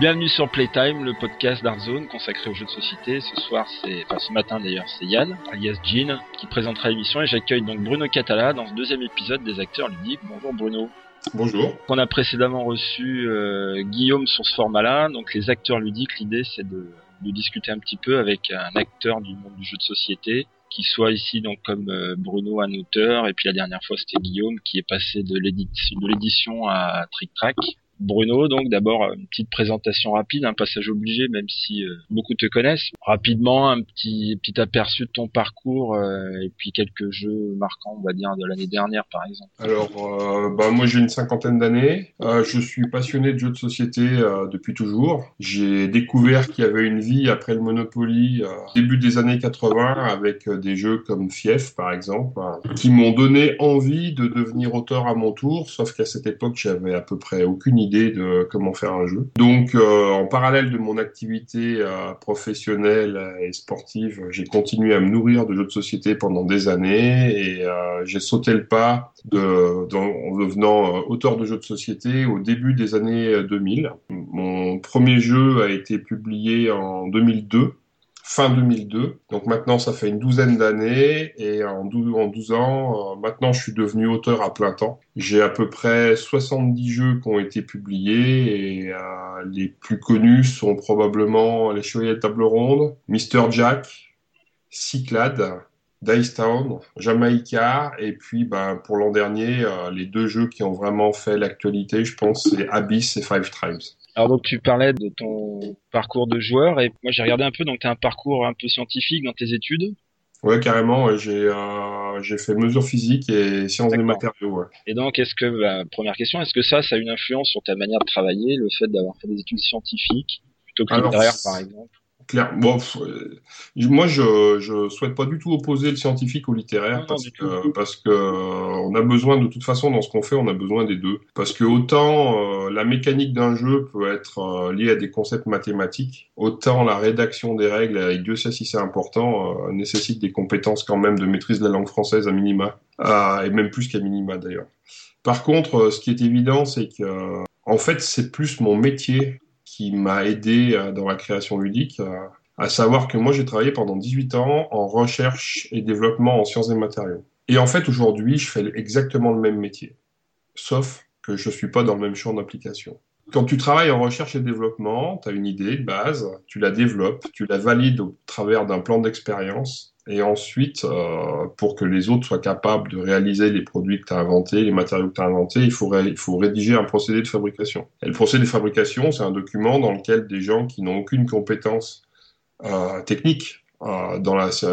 Bienvenue sur Playtime, le podcast d'Artzone consacré aux jeux de société. Ce soir, c'est, enfin ce matin d'ailleurs, c'est Yann, alias Jean, qui présentera l'émission et j'accueille donc Bruno Catala dans ce deuxième épisode des acteurs ludiques. Bonjour Bruno. Bonjour. On a précédemment reçu euh, Guillaume sur ce format-là. Donc les acteurs ludiques, l'idée c'est de, de, discuter un petit peu avec un acteur du monde du jeu de société qui soit ici donc comme euh, Bruno un auteur et puis la dernière fois c'était Guillaume qui est passé de l'édition à Trick Track Bruno, donc d'abord une petite présentation rapide, un passage obligé, même si euh, beaucoup te connaissent. Rapidement, un petit petit aperçu de ton parcours euh, et puis quelques jeux marquants, on va dire, de l'année dernière, par exemple. Alors, euh, bah, moi j'ai une cinquantaine d'années. je suis passionné de jeux de société depuis toujours. J'ai découvert qu'il y avait une vie après le Monopoly, début des années 80, avec des jeux comme Fief, par exemple, qui m'ont donné envie de devenir auteur à mon tour. Sauf qu'à cette époque, j'avais à peu près aucune idée de comment faire un jeu. Donc, euh, en parallèle de mon activité euh, professionnelle et sportive, j'ai continué à me nourrir de jeux de société pendant des années et euh, j'ai sauté le pas en devenant auteur de jeux de société au début des années 2000. Mon premier jeu a été publié en 2002 fin 2002. Donc maintenant, ça fait une douzaine d'années et en 12, en 12 ans, euh, maintenant, je suis devenu auteur à plein temps. J'ai à peu près 70 jeux qui ont été publiés et euh, les plus connus sont probablement Les Chevaliers de Table Ronde, Mr. Jack, Cyclade, Dice Town, Jamaica, et puis ben, pour l'an dernier, euh, les deux jeux qui ont vraiment fait l'actualité, je pense, c'est Abyss et Five Tribes. Alors donc tu parlais de ton parcours de joueur et moi j'ai regardé un peu donc tu as un parcours un peu scientifique dans tes études. Ouais, carrément. J'ai euh, j'ai fait mesures physiques et sciences des matériaux. Ouais. Et donc, est-ce que bah, première question, est-ce que ça, ça a une influence sur ta manière de travailler, le fait d'avoir fait des études scientifiques plutôt que littéraires, par exemple? Clair. Bon, euh, moi, je je souhaite pas du tout opposer le scientifique au littéraire parce que parce que euh, on a besoin de toute façon dans ce qu'on fait, on a besoin des deux. Parce que autant euh, la mécanique d'un jeu peut être liée à des concepts mathématiques, autant la rédaction des règles, et Dieu sait si c'est important, nécessite des compétences quand même de maîtrise de la langue française à minima, et même plus qu'à minima d'ailleurs. Par contre, ce qui est évident, c'est que en fait, c'est plus mon métier qui m'a aidé euh, dans la création ludique, euh, à savoir que moi j'ai travaillé pendant 18 ans en recherche et développement en sciences et matériaux. Et en fait aujourd'hui je fais exactement le même métier, sauf que je suis pas dans le même champ d'application. Quand tu travailles en recherche et développement, tu as une idée de base, tu la développes, tu la valides au travers d'un plan d'expérience, et ensuite, euh, pour que les autres soient capables de réaliser les produits que tu as inventés, les matériaux que tu as inventés, il faut, rédiger un procédé de fabrication. Et le procédé de fabrication, c'est un document dans lequel des gens qui n'ont aucune compétence euh, technique, euh,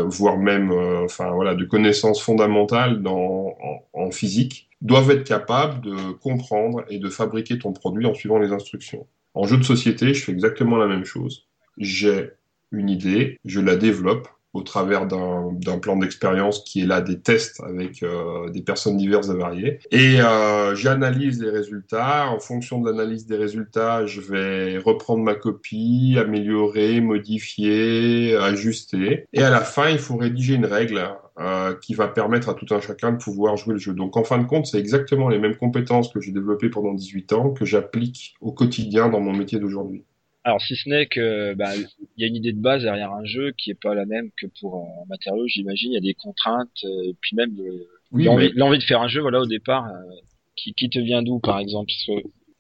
voire même de connaissances fondamentales en physique, doivent être capables de comprendre et de fabriquer ton produit en suivant les instructions. En jeu de société, je fais exactement la même chose. J'ai une idée, je la développe, au travers d'un plan d'expérience qui est là des tests avec euh, des personnes diverses et variées. Et euh, j'analyse les résultats. En fonction de l'analyse des résultats, je vais reprendre ma copie, améliorer, modifier, ajuster. Et à la fin, il faut rédiger une règle euh, qui va permettre à tout un chacun de pouvoir jouer le jeu. Donc en fin de compte, c'est exactement les mêmes compétences que j'ai développées pendant 18 ans que j'applique au quotidien dans mon métier d'aujourd'hui. Alors si ce n'est que bah, il y a une idée de base derrière un jeu qui est pas la même que pour un matériau, j'imagine. Il y a des contraintes, euh, et puis même l'envie de faire un jeu, voilà au départ, euh, qui, qui te vient d'où par exemple?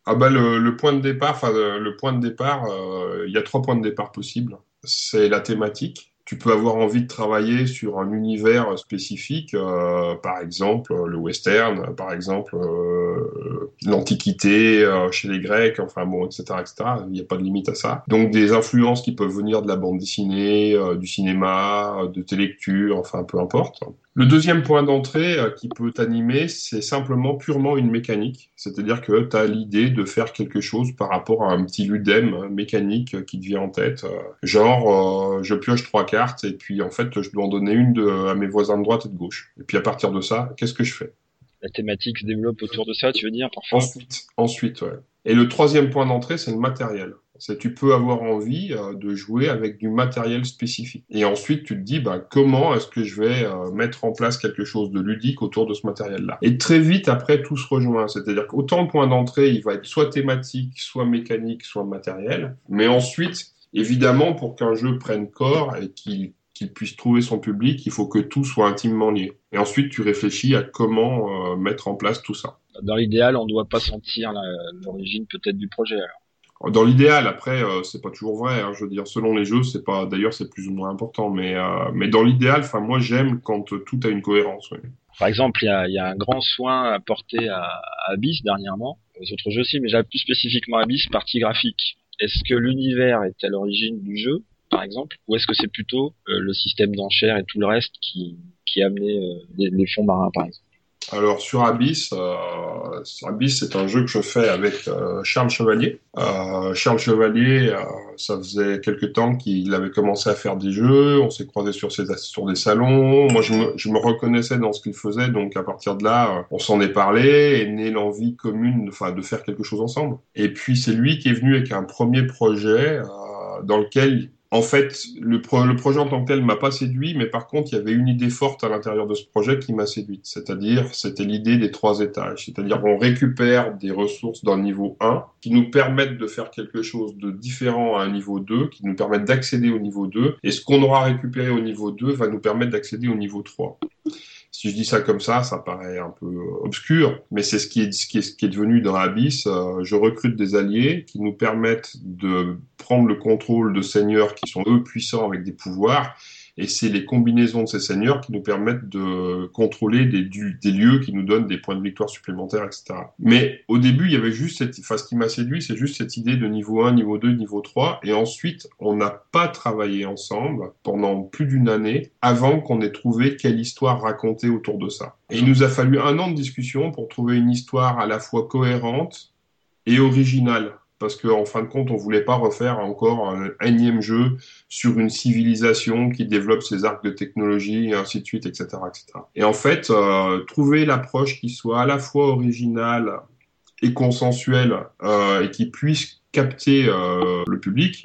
Ah bah le, le, point de départ, enfin le, point de départ, euh, il y a trois points de départ possibles. C'est la thématique, tu peux avoir envie de travailler sur un univers spécifique, euh, par exemple le western, par exemple euh, l'antiquité euh, chez les Grecs, enfin bon, etc., etc. Il n'y a pas de limite à ça. Donc des influences qui peuvent venir de la bande dessinée, du cinéma, de tes lectures, enfin peu importe. Le deuxième point d'entrée euh, qui peut t'animer, c'est simplement purement une mécanique. C'est-à-dire que tu as l'idée de faire quelque chose par rapport à un petit ludem mécanique qui te vient en tête. genre, je pioche trois cartes et puis en fait, je dois en donner une de, à mes voisins de droite et de gauche. Et puis à partir de ça, qu'est-ce que je fais? La thématique se développe autour de ça, tu veux dire parfois? Ensuite, ensuite, ouais. Et le troisième point d'entrée, c'est le matériel. C'est tu peux avoir envie euh, de jouer avec du matériel spécifique. Et ensuite, tu te dis, bah, comment est-ce que je vais euh, mettre en place quelque chose de ludique autour de ce matériel-là? Et très vite, après, tout se rejoint. C'est-à-dire qu'autant le point d'entrée, il va être soit thématique, soit mécanique, soit matériel. Mais ensuite, évidemment, pour qu'un jeu prenne corps et qu'il puisse trouver son public, il faut que tout soit intimement lié. Et ensuite, tu réfléchis à comment euh, mettre en place tout ça. Dans l'idéal, on ne doit pas sentir l'origine peut-être du projet. Dans l'idéal, après, euh, c'est pas toujours vrai. Hein, je veux dire, selon les jeux, c'est pas. D'ailleurs, c'est plus ou moins important. Mais euh, mais dans l'idéal, enfin, moi, j'aime quand tout a une cohérence. Par exemple, il y a, y a, un grand soin apporté à, à Abyss dernièrement, aux autres jeux aussi, mais j'ai plus spécifiquement Abyss, partie graphique. Est-ce que l'univers est à l'origine du jeu par exemple, ou est-ce que c'est plutôt euh, le système d'enchères et tout le reste qui, qui a amené euh, les, fonds marins, par exemple? Alors sur Abyss, euh, c'est un jeu que je fais avec Charles Chevalier. Charles Chevalier, ça faisait quelques temps qu'il avait commencé à faire des jeux, on s'est croisé sur, sur des salons, moi je me, reconnaissais dans ce qu'il faisait, donc à partir de là, on s'en est parlé, et né l'envie commune de faire quelque chose ensemble. Et puis c'est lui qui est venu avec un premier projet dans lequel en fait, le, projet en tant que tel m'a pas séduit, mais par contre, il y avait une idée forte à l'intérieur de ce projet qui m'a séduite. C'est-à-dire, c'était l'idée des trois étages. C'est-à-dire, on récupère des ressources d'un niveau 1 qui nous permettent de faire quelque chose de différent à un niveau 2, qui nous permettent d'accéder au niveau 2. Et ce qu'on aura récupéré au niveau 2 va nous permettre d'accéder au niveau 3. Si je dis ça comme ça, ça paraît un peu obscur, mais c'est ce qui est, devenu dans Abyss. Euh, je recrute des alliés qui nous permettent de prendre le contrôle de seigneurs qui sont eux puissants avec des pouvoirs et c'est les combinaisons de ces seigneurs qui nous permettent de contrôler des, lieux qui nous donnent des points de victoire supplémentaires, etc. Mais au début, il y avait juste cette, enfin, ce qui m'a séduit, c'est juste cette idée de niveau 1, niveau 2, niveau 3, et ensuite, on n'a pas travaillé ensemble pendant plus d'une année avant qu'on ait trouvé quelle histoire raconter autour de ça. Et il nous a fallu un an de discussion pour trouver une histoire à la fois cohérente et originale parce qu'en fin de compte, on voulait pas refaire encore un énième jeu sur une civilisation qui développe ses arcs de technologie et ainsi de suite, etc., etc. Et en fait, euh, trouver l'approche qui soit à la fois originale et consensuelle euh, et qui puisse capter euh, le public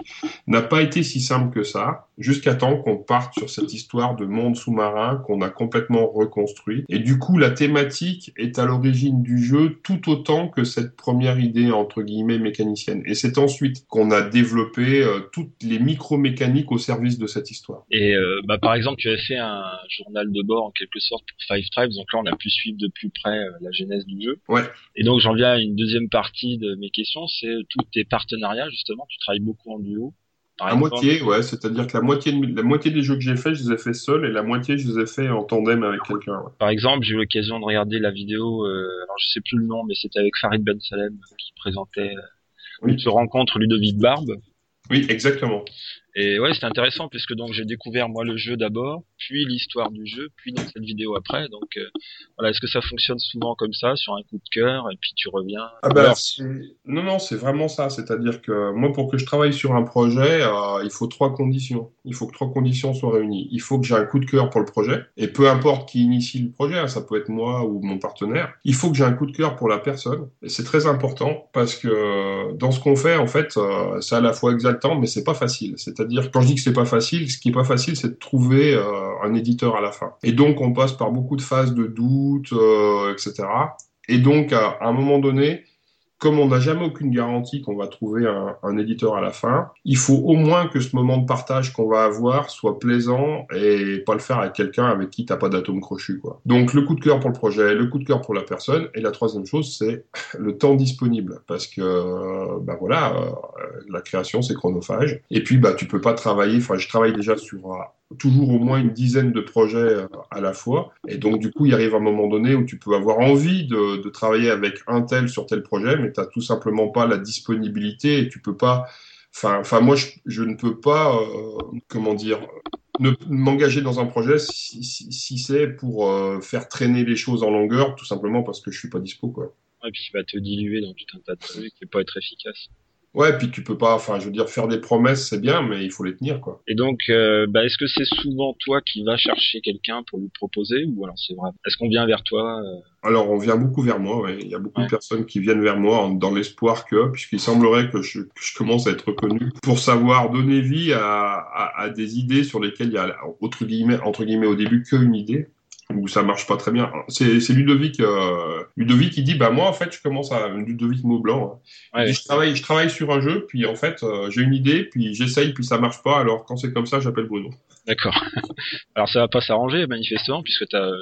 n'a pas été si simple que ça, jusqu'à temps qu'on parte sur cette histoire de monde sous-marin qu'on a complètement reconstruit. Et du coup, la thématique est à l'origine du jeu tout autant que cette première idée, entre guillemets, mécanicienne. Et c'est ensuite qu'on a développé euh, toutes les micro-mécaniques au service de cette histoire. Et euh, bah, par exemple, tu as fait un journal de bord en quelque sorte pour Five Tribes, donc là on a pu suivre de plus près la genèse du jeu. Ouais. Et donc j'en viens à une deuxième partie de mes questions, c'est toutes tes partenariat justement Tu travailles beaucoup en duo à moitié, ouais, c'est-à-dire que la moitié, la moitié des jeux que j'ai fait, je les ai fait seul et la moitié, je les ai fait en tandem avec quelqu'un. Par exemple, j'ai eu l'occasion de regarder la vidéo, euh, alors je sais plus le nom, mais c'était avec Farid Ben Salem qui présentait euh, oui. rencontre Ludovic Barbe. Oui, exactement. Et ouais, c'était intéressant puisque donc j'ai découvert moi le jeu d'abord, puis l'histoire du jeu, puis dans cette vidéo après. Donc euh, voilà, est-ce que ça fonctionne souvent comme ça sur un coup de cœur et puis tu reviens? Ah bah, Non, non, c'est vraiment ça. C'est-à-dire que moi, pour que je travaille sur un projet, euh, il faut trois conditions. Il faut que trois conditions soient réunies. Il faut que j'ai un coup de cœur pour le projet, et peu importe qui initie le projet, hein, ça peut être moi ou mon partenaire. Il faut que j'ai un coup de cœur pour la personne, et c'est très important parce que dans ce qu'on fait, en fait, euh, c'est à la fois exaltant, mais c'est pas facile. C'est-à-dire quand je dis que c'est pas facile, ce qui est pas facile, c'est de trouver un éditeur à la fin. Et donc, on passe par beaucoup de phases de doute, euh, etc. Et donc, à, un moment donné, comme on n'a jamais aucune garantie qu'on va trouver un, éditeur à la fin, il faut au moins que ce moment de partage qu'on va avoir soit plaisant et pas le faire avec quelqu'un avec qui t'as pas d'atome crochu, quoi. Donc le coup de cœur pour le projet, le coup de cœur pour la personne, et la troisième chose c'est le temps disponible, parce que bah voilà, euh, la création c'est chronophage, et puis bah tu peux pas travailler. Enfin, je travaille déjà sur toujours au moins une dizaine de projets euh, à la fois. Et donc, du coup, il arrive un moment donné où tu peux avoir envie de, travailler avec un tel sur tel projet, mais tu n'as tout simplement pas la disponibilité et tu peux pas. Enfin, moi, je, ne peux pas, euh, comment dire, ne m'engager dans un projet si, si, c'est pour euh, faire traîner les choses en longueur, tout simplement parce que je suis pas dispo, quoi. Et puis tu vas te diluer dans tout un tas de trucs et pas être efficace. Ouais, puis tu peux pas, enfin, je veux dire, faire des promesses, c'est bien, mais il faut les tenir, quoi. Et donc, euh, bah, est-ce que c'est souvent toi qui vas chercher quelqu'un pour lui proposer, ou alors c'est vrai? Est-ce qu'on vient vers toi euh? Alors, on vient beaucoup vers moi. Ouais. Il y a beaucoup de personnes qui viennent vers moi dans l'espoir que, puisqu'il semblerait que je, que je, commence à être reconnu, pour savoir donner vie à, à, à, des idées sur lesquelles il y a entre guillemets, entre guillemets, au début qu'une idée où ça marche pas très bien. C'est, c'est Ludovic, euh, Ludovic qui dit bah moi en fait je commence à Ludovic Maublanc. Hein. je travaille, je travaille sur un jeu, puis en fait euh, j'ai une idée, puis j'essaye, puis ça marche pas. Alors quand c'est comme ça, j'appelle Bruno. D'accord. alors ça va pas s'arranger manifestement puisque tu as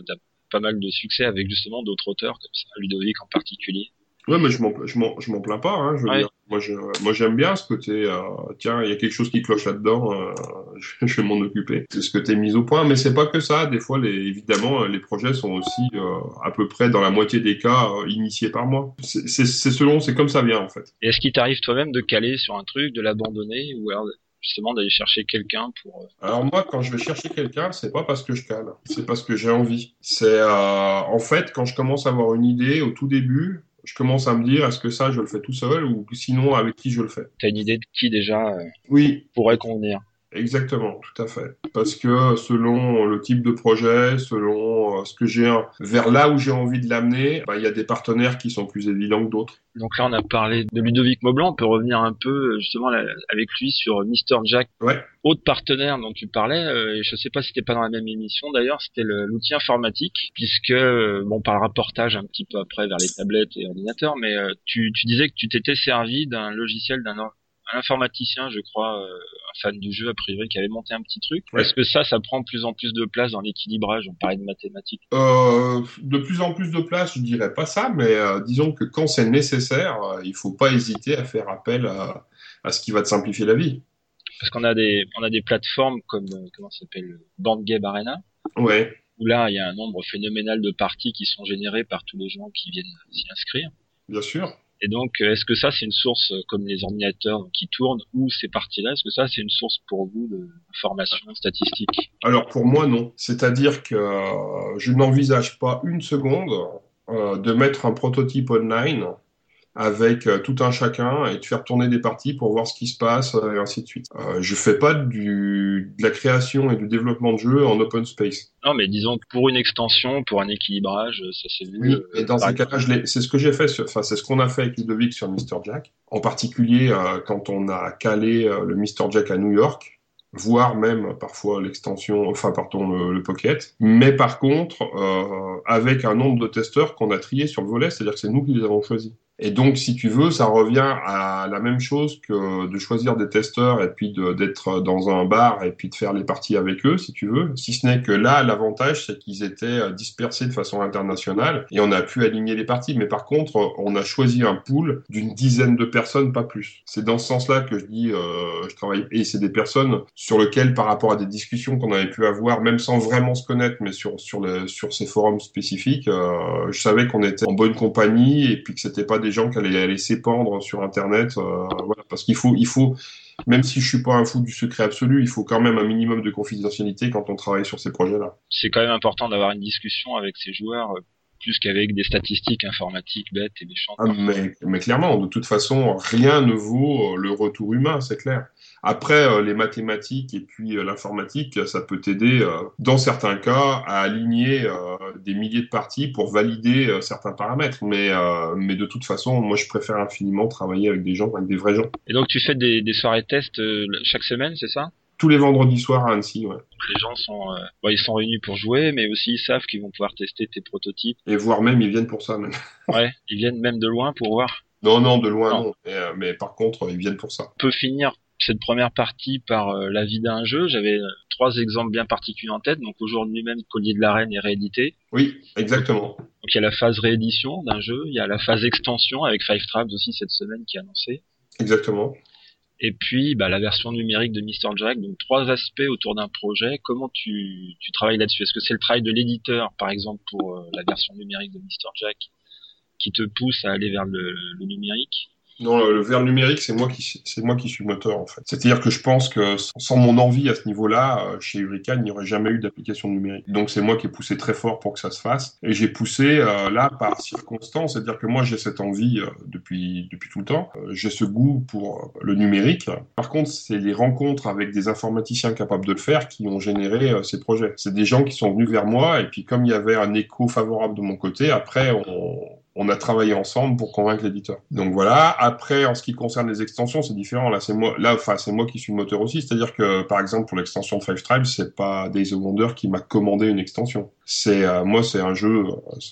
pas mal de succès avec justement d'autres auteurs comme ça, Ludovic en particulier. Ouais, mais je m'en, je m'en, je m'en plains pas. Hein, je veux dire. Moi, j'aime bien ce côté. Euh, tiens, il y a quelque chose qui cloche là-dedans. Euh, je, je, vais m'en occuper. C'est ce que t'es mis au point, mais c'est pas que ça. Des fois, les, évidemment, les projets sont aussi euh, à peu près dans la moitié des cas euh, initiés par moi. C'est, selon, c'est comme ça vient en fait. Et est-ce qu'il t'arrive toi-même de caler sur un truc, de l'abandonner, ou alors justement d'aller chercher quelqu'un pour. Euh, alors moi, quand je vais chercher quelqu'un, c'est pas parce que je cale, c'est parce que j'ai envie. C'est en fait quand je commence à avoir une idée au tout début, je commence à me dire est-ce que ça je le fais tout seul ou sinon avec qui je le fais? T'as une idée de qui déjà euh, oui. pourrait convenir? Exactement, tout à fait. Parce que selon le type de projet, selon euh, ce que j'ai, vers là où j'ai envie de l'amener, bah, il y a des partenaires qui sont plus évidents que d'autres. Donc là, on a parlé de Ludovic Maublanc. On peut revenir un peu justement avec lui sur Mr. Jack. Ouais. Autre partenaire dont tu parlais, euh, je sais pas si c'était pas dans la même émission d'ailleurs, c'était l'outil informatique, puisque euh, bon, par le rapportage un petit peu après vers les tablettes et ordinateurs, mais euh, tu, tu disais que tu t'étais servi d'un logiciel d'un un informaticien, je crois, euh, un fan du jeu a priori, qui avait monté un petit truc. Est-ce que ça, ça prend de plus en plus de place dans l'équilibrage? On parlait de mathématiques. Euh, de plus en plus de place, je dirais pas ça, mais euh, disons que quand c'est nécessaire, euh, il faut pas hésiter à faire appel à, à ce qui va te simplifier la vie. Parce qu'on a des on a des plateformes comme comment s'appelle BandGame Arena. Ouais. Où là, il y a un nombre phénoménal de parties qui sont générées par tous les gens qui viennent s'y inscrire. Bien sûr. Et donc, euh, est-ce que ça, c'est une source euh, comme les ordinateurs qui tournent ou ces parties-là Est-ce que ça, c'est une source pour vous de formation statistique? Alors, pour moi, non. C'est-à-dire que euh, je n'envisage pas une seconde de mettre un prototype online avec euh, tout un chacun et de faire tourner des parties pour voir ce qui se passe euh, et ainsi de suite. Euh, je fais pas du, de la création et du développement de jeux en open space. Non, mais disons que pour une extension, pour un équilibrage, ça c'est vu. Oui, et dans un cas-là, c'est ce que j'ai fait, enfin c'est ce qu'on a fait avec Ludovic sur Mr. Jack. En particulier quand on a calé le Mr. Jack à New York voire même parfois l'extension, enfin pardon le, le, Pocket. Mais par contre, euh, avec un nombre de testeurs qu'on a triés sur le volet, c'est-à-dire que c'est nous qui les avons choisis. Et donc, si tu veux, ça revient à la même chose que de choisir des testeurs et puis d'être dans un bar et puis de faire les parties avec eux, si tu veux. Si ce n'est que là, l'avantage, c'est qu'ils étaient euh, dispersés de façon internationale et on a pu aligner les parties. Mais par contre, on a choisi un pool d'une dizaine de personnes, pas plus. C'est dans ce sens-là que je dis, euh, je travaille, et c'est des personnes sur lesquelles, par rapport à des discussions qu'on avait pu avoir, même sans vraiment se connaître, mais sur, sur, le, sur ces forums spécifiques, euh, je savais qu'on était en bonne compagnie et puis que c'était pas des des gens qui allaient laisser pendre sur Internet. Euh, voilà, parce qu'il faut, il faut, même si je suis pas un fou du secret absolu, il faut quand même un minimum de confidentialité quand on travaille sur ces projets-là. C'est quand même important d'avoir une discussion avec ces joueurs euh, plus qu'avec des statistiques informatiques bêtes et méchantes. Ah, mais, mais, clairement, de toute façon, rien ne vaut le retour humain, c'est clair. Après, euh, les mathématiques et puis euh, l'informatique, ça peut t'aider, euh, dans certains cas, à aligner des milliers de parties pour valider certains paramètres. Mais, mais de toute façon, moi, je préfère infiniment travailler avec des gens, avec des vrais gens. Et donc, tu fais des, des soirées tests chaque semaine, c'est ça? Tous les vendredis soirs à Annecy, ouais. Les gens sont, euh, ils sont réunis pour jouer, mais aussi ils savent qu'ils vont pouvoir tester tes prototypes. Et voire même, ils viennent pour ça, même. ouais, ils viennent même de loin pour voir. Non, non, de loin, non. Mais, mais, par contre, ils viennent pour ça. On peut finir cette première partie par euh, la vie d'un jeu. J'avais euh, trois exemples bien particuliers en tête. Donc aujourd'hui même, Collier de la Reine est réédité. Oui, exactement. Donc il y a la phase réédition d'un jeu, il y a la phase extension avec Five Traps aussi cette semaine qui est annoncée. Exactement. Et puis bah, la version numérique de Mr. Jack. Donc trois aspects autour d'un projet. Comment tu, tu travailles là-dessus? Est-ce que c'est le travail de l'éditeur, par exemple, pour euh, la version numérique de Mr. Jack, qui te pousse à aller vers le, le numérique? Non, le verre numérique, c'est moi qui c'est moi qui suis moteur en fait. C'est-à-dire que je pense que sans mon envie à ce niveau-là, euh, chez Eureka, il n'y aurait jamais eu d'application numérique. Donc c'est moi qui ai poussé très fort pour que ça se fasse. Et j'ai poussé euh, là par circonstance, c'est-à-dire que moi j'ai cette envie euh, depuis depuis tout le temps. j'ai ce goût pour le numérique. Par contre, c'est les rencontres avec des informaticiens capables de le faire qui ont généré ces projets. C'est des gens qui sont venus vers moi et puis comme il y avait un écho favorable de mon côté, après on on a travaillé ensemble pour convaincre l'éditeur. Donc voilà. Après, en ce qui concerne les extensions, c'est différent. Là, c'est moi, là, enfin, c'est moi qui suis moteur aussi. C'est-à-dire que, par exemple, pour l'extension de Five Tribes, c'est pas Days of Wonder qui m'a commandé une extension. C'est euh, moi, c'est un jeu,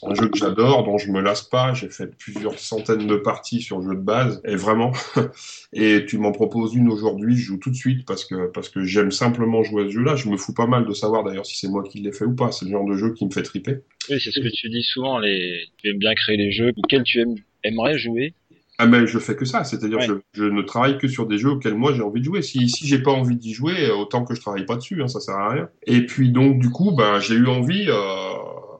un jeu que j'adore, dont je me lasse pas. J'ai fait plusieurs centaines de parties sur le jeu de base, et vraiment. et tu m'en proposes une aujourd'hui, je joue tout de suite parce que parce que j'aime simplement jouer à ce jeu-là. Je me fous pas mal de savoir d'ailleurs si c'est moi qui l'ai fait ou pas. C'est le genre de jeu qui me fait triper. Oui, c'est ce que tu dis souvent. Les... Tu aimes bien créer les jeux auxquels tu aimes... aimerais jouer. Ah mais je fais que ça, c'est-à-dire je, je, ne travaille que sur des jeux auxquels moi j'ai envie de jouer. Si si j'ai pas envie d'y jouer, autant que je travaille pas dessus, hein, ça sert à rien. Et puis donc du coup, ben j'ai eu envie. Euh,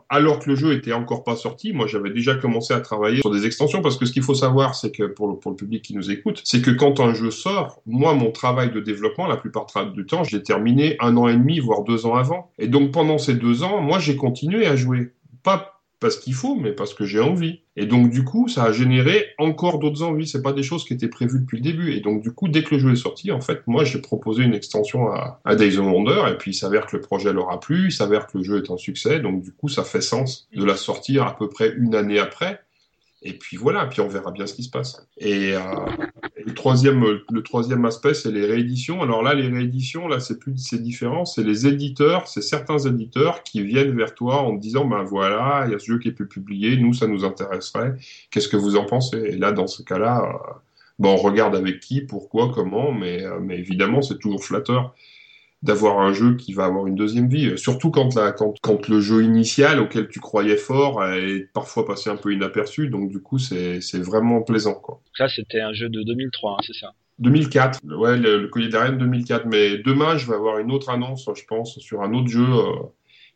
alors que le jeu était encore pas sorti, moi j'avais déjà commencé à travailler sur des extensions parce que ce qu'il faut savoir, c'est que pour le, pour le public qui nous écoute, c'est que quand un jeu sort, moi mon travail de développement, la plupart du temps, je l'ai terminé un an et demi, voire deux ans avant. Et donc pendant ces deux ans, moi j'ai continué à jouer. Pas parce qu'il faut, mais parce que j'ai envie. Et donc du coup, ça a généré encore d'autres envies. C'est pas des choses qui étaient prévues depuis le début. Et donc du coup, dès que le jeu est sorti, en fait, moi j'ai proposé une extension à, à Days of Wonder, et puis il s'avère que le projet leur a plu, il s'avère que le jeu est un succès, donc du coup, ça fait sens de la sortir à peu près une année après. Et puis voilà, puis on verra bien ce qui se passe. Et, euh, le troisième, le troisième aspect, c'est les rééditions. Alors là, les rééditions, là, c'est plus, c'est différent. C'est les éditeurs, c'est certains éditeurs qui viennent vers toi en te disant, ben voilà, il y a ce jeu qui est plus publié, nous, ça nous intéresserait. Qu'est-ce que vous en pensez? Et là, dans ce cas-là, euh, bon, on regarde avec qui, pourquoi, comment, mais, euh, mais évidemment, c'est toujours flatteur d'avoir un jeu qui va avoir une deuxième vie. Surtout quand, la, quand, quand le jeu initial auquel tu croyais fort est parfois passé un peu inaperçu. Donc du coup, c'est vraiment plaisant. Quoi. Ça, c'était un jeu de 2003, hein, c'est ça? 2004, ouais, le, collier d'arène 2004. Mais demain, je vais avoir une autre annonce, je pense, sur un autre jeu euh,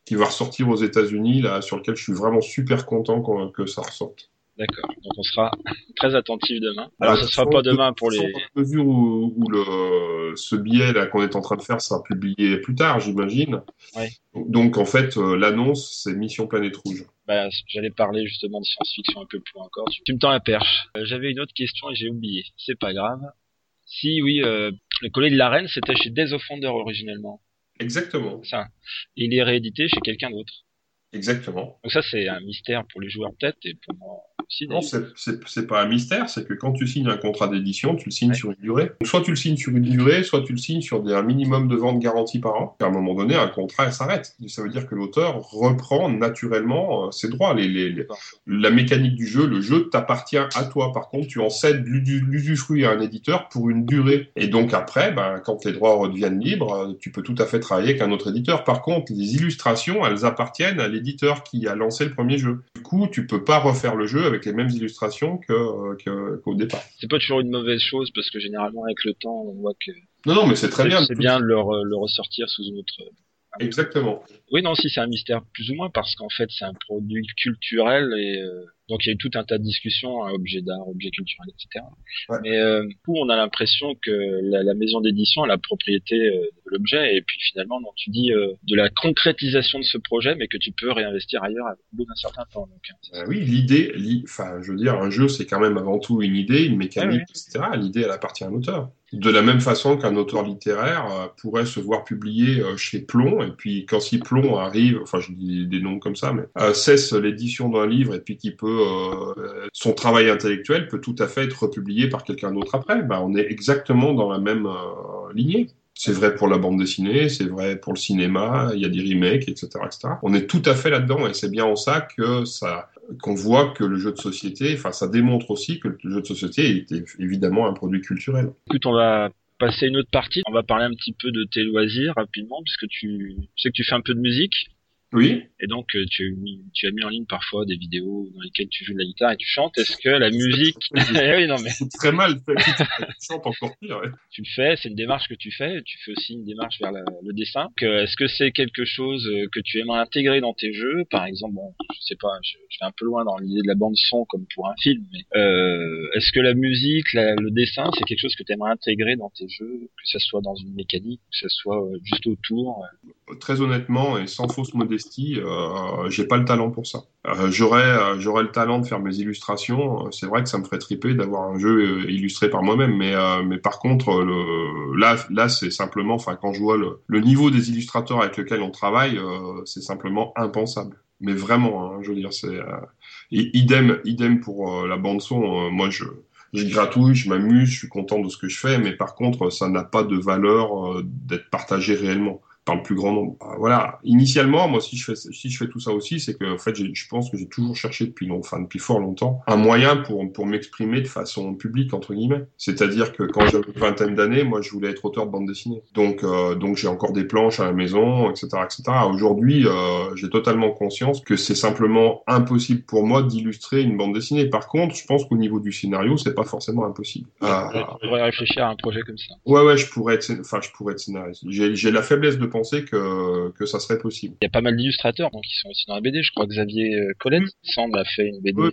qui va ressortir aux États-Unis, là, sur lequel je suis vraiment super content que ça ressorte. D'accord. Donc on sera très attentif demain. Alors ce sera pas demain pour les. mesure où, où le ce billet là qu'on est en train de faire sera publié plus tard, j'imagine. Ouais. Donc en fait euh, l'annonce c'est Mission Planète Rouge. Bah, j'allais parler justement de science-fiction un peu plus encore. Tu me tends la perche. Euh, j'avais une autre question et j'ai oublié. C'est pas grave. Si oui, euh, le collier de la reine c'était chez Wonder originellement. Exactement. Ça. Il est réédité chez quelqu'un d'autre. Exactement. Donc ça c'est un mystère pour les joueurs peut-être et pour moi non, c'est pas un mystère, c'est que quand tu signes un contrat d'édition, tu le signes sur une durée. soit tu le signes sur une durée, soit tu le signes sur un minimum de ventes garanties par an. À un moment donné, un contrat s'arrête. Ça veut dire que l'auteur reprend naturellement euh, ses droits. Les, la mécanique du jeu, le jeu t'appartient à toi. Par contre, tu en cèdes l'usufruit à un éditeur pour une durée. Et donc après, ben, quand les droits redeviennent libres, euh, tu peux tout à fait travailler avec un autre éditeur. Par contre, les illustrations, elles appartiennent à l'éditeur qui a lancé le premier jeu. Du coup, tu peux pas refaire le jeu avec les mêmes illustrations qu'au que, départ. C'est pas toujours une mauvaise chose parce que généralement avec le temps on voit que non non mais c'est très bien. C'est bien de le, le, ressortir sous une autre. Exactement. Oui non si c'est un mystère plus ou moins parce qu'en fait c'est un produit culturel et euh, donc il y a eu tout un tas de discussions, hein, objet d'art, objet culturel, etc. Mais euh, coup, on a l'impression que la, la maison d'édition a la propriété euh, de l'objet, et puis finalement, non, tu dis euh, de la concrétisation de ce projet, mais que tu peux réinvestir ailleurs au bout d'un certain temps. Donc, hein, euh, oui, l'idée, enfin, je veux dire, un jeu, c'est quand même avant tout une idée, une mécanique, etc. L'idée, elle appartient à l'auteur. De la même façon qu'un auteur littéraire pourrait se voir publié chez Plomb, et puis quand si Plomb arrive, enfin je dis des noms comme ça, mais cesse l'édition d'un livre et puis qui peut euh, son travail intellectuel peut tout à fait être republié par quelqu'un d'autre après. Ben, on est exactement dans la même euh, lignée. C'est vrai pour la bande dessinée, c'est vrai pour le cinéma, il y a des remakes, etc., etc. On est tout à fait là-dedans et c'est bien en ça que ça qu'on voit que le jeu de société, enfin ça démontre aussi que le jeu de société est évidemment un produit culturel. Écoute, on va passer une autre partie. On va parler un petit peu de tes loisirs rapidement puisque tu sais que tu fais un peu de musique. Oui. Et donc euh, tu, as mis, tu as mis en ligne parfois des vidéos dans lesquelles tu joues de la guitare et tu chantes. Est-ce que la musique eh oui, non mais très mal. tu chantes encore pire. Ouais. Tu le fais, c'est une démarche que tu fais. Tu fais aussi une démarche vers le dessin. Est-ce que c'est quelque chose euh, que tu aimerais intégrer dans tes jeux? Par exemple, bon, je sais pas, je, vais un peu loin dans l'idée de la bande son comme pour un film. Mais euh, est-ce que la musique, le dessin, c'est quelque chose que tu aimerais intégrer dans tes jeux, que ce soit dans une mécanique, que ce soit euh, juste autour Très honnêtement et sans fausse modestie euh, j'ai pas le talent pour ça. Euh, j'aurais, euh, j'aurais le talent de faire mes illustrations. C'est vrai que ça me ferait triper d'avoir un jeu illustré par moi-même, mais, mais par contre, là, là, c'est simplement, enfin, quand je vois le, niveau des illustrateurs avec lesquels on travaille, c'est simplement impensable. Mais vraiment, hein, je veux dire, c'est idem, idem pour la bande son. moi, je je gratouille, je m'amuse, je suis content de ce que je fais, mais par contre, ça n'a pas de valeur d'être partagé réellement par le plus grand nombre. Bah, voilà. Initialement, moi, si je fais, si je fais tout ça aussi, c'est que, en fait, je pense que j'ai toujours cherché depuis long, enfin, depuis fort longtemps, un moyen pour, pour m'exprimer de façon publique, entre guillemets. C'est-à-dire que quand j'avais une vingtaine d'années, moi, je voulais être auteur de bande dessinée. Donc, euh, donc, j'ai encore des planches à la maison, etc., etc. Aujourd'hui, euh, j'ai totalement conscience que c'est simplement impossible pour moi d'illustrer une bande dessinée. Par contre, je pense qu'au niveau du scénario, c'est pas forcément impossible. Euh, je pourrais réfléchir à un projet comme ça. Ouais, ouais, je pourrais être, enfin, je pourrais être scénariste. J'ai la faiblesse de penser que, que ça serait possible. Il y a pas mal d'illustrateurs qui sont aussi dans la BD. Je crois que Xavier euh, Collet semble a fait une BD. Oui,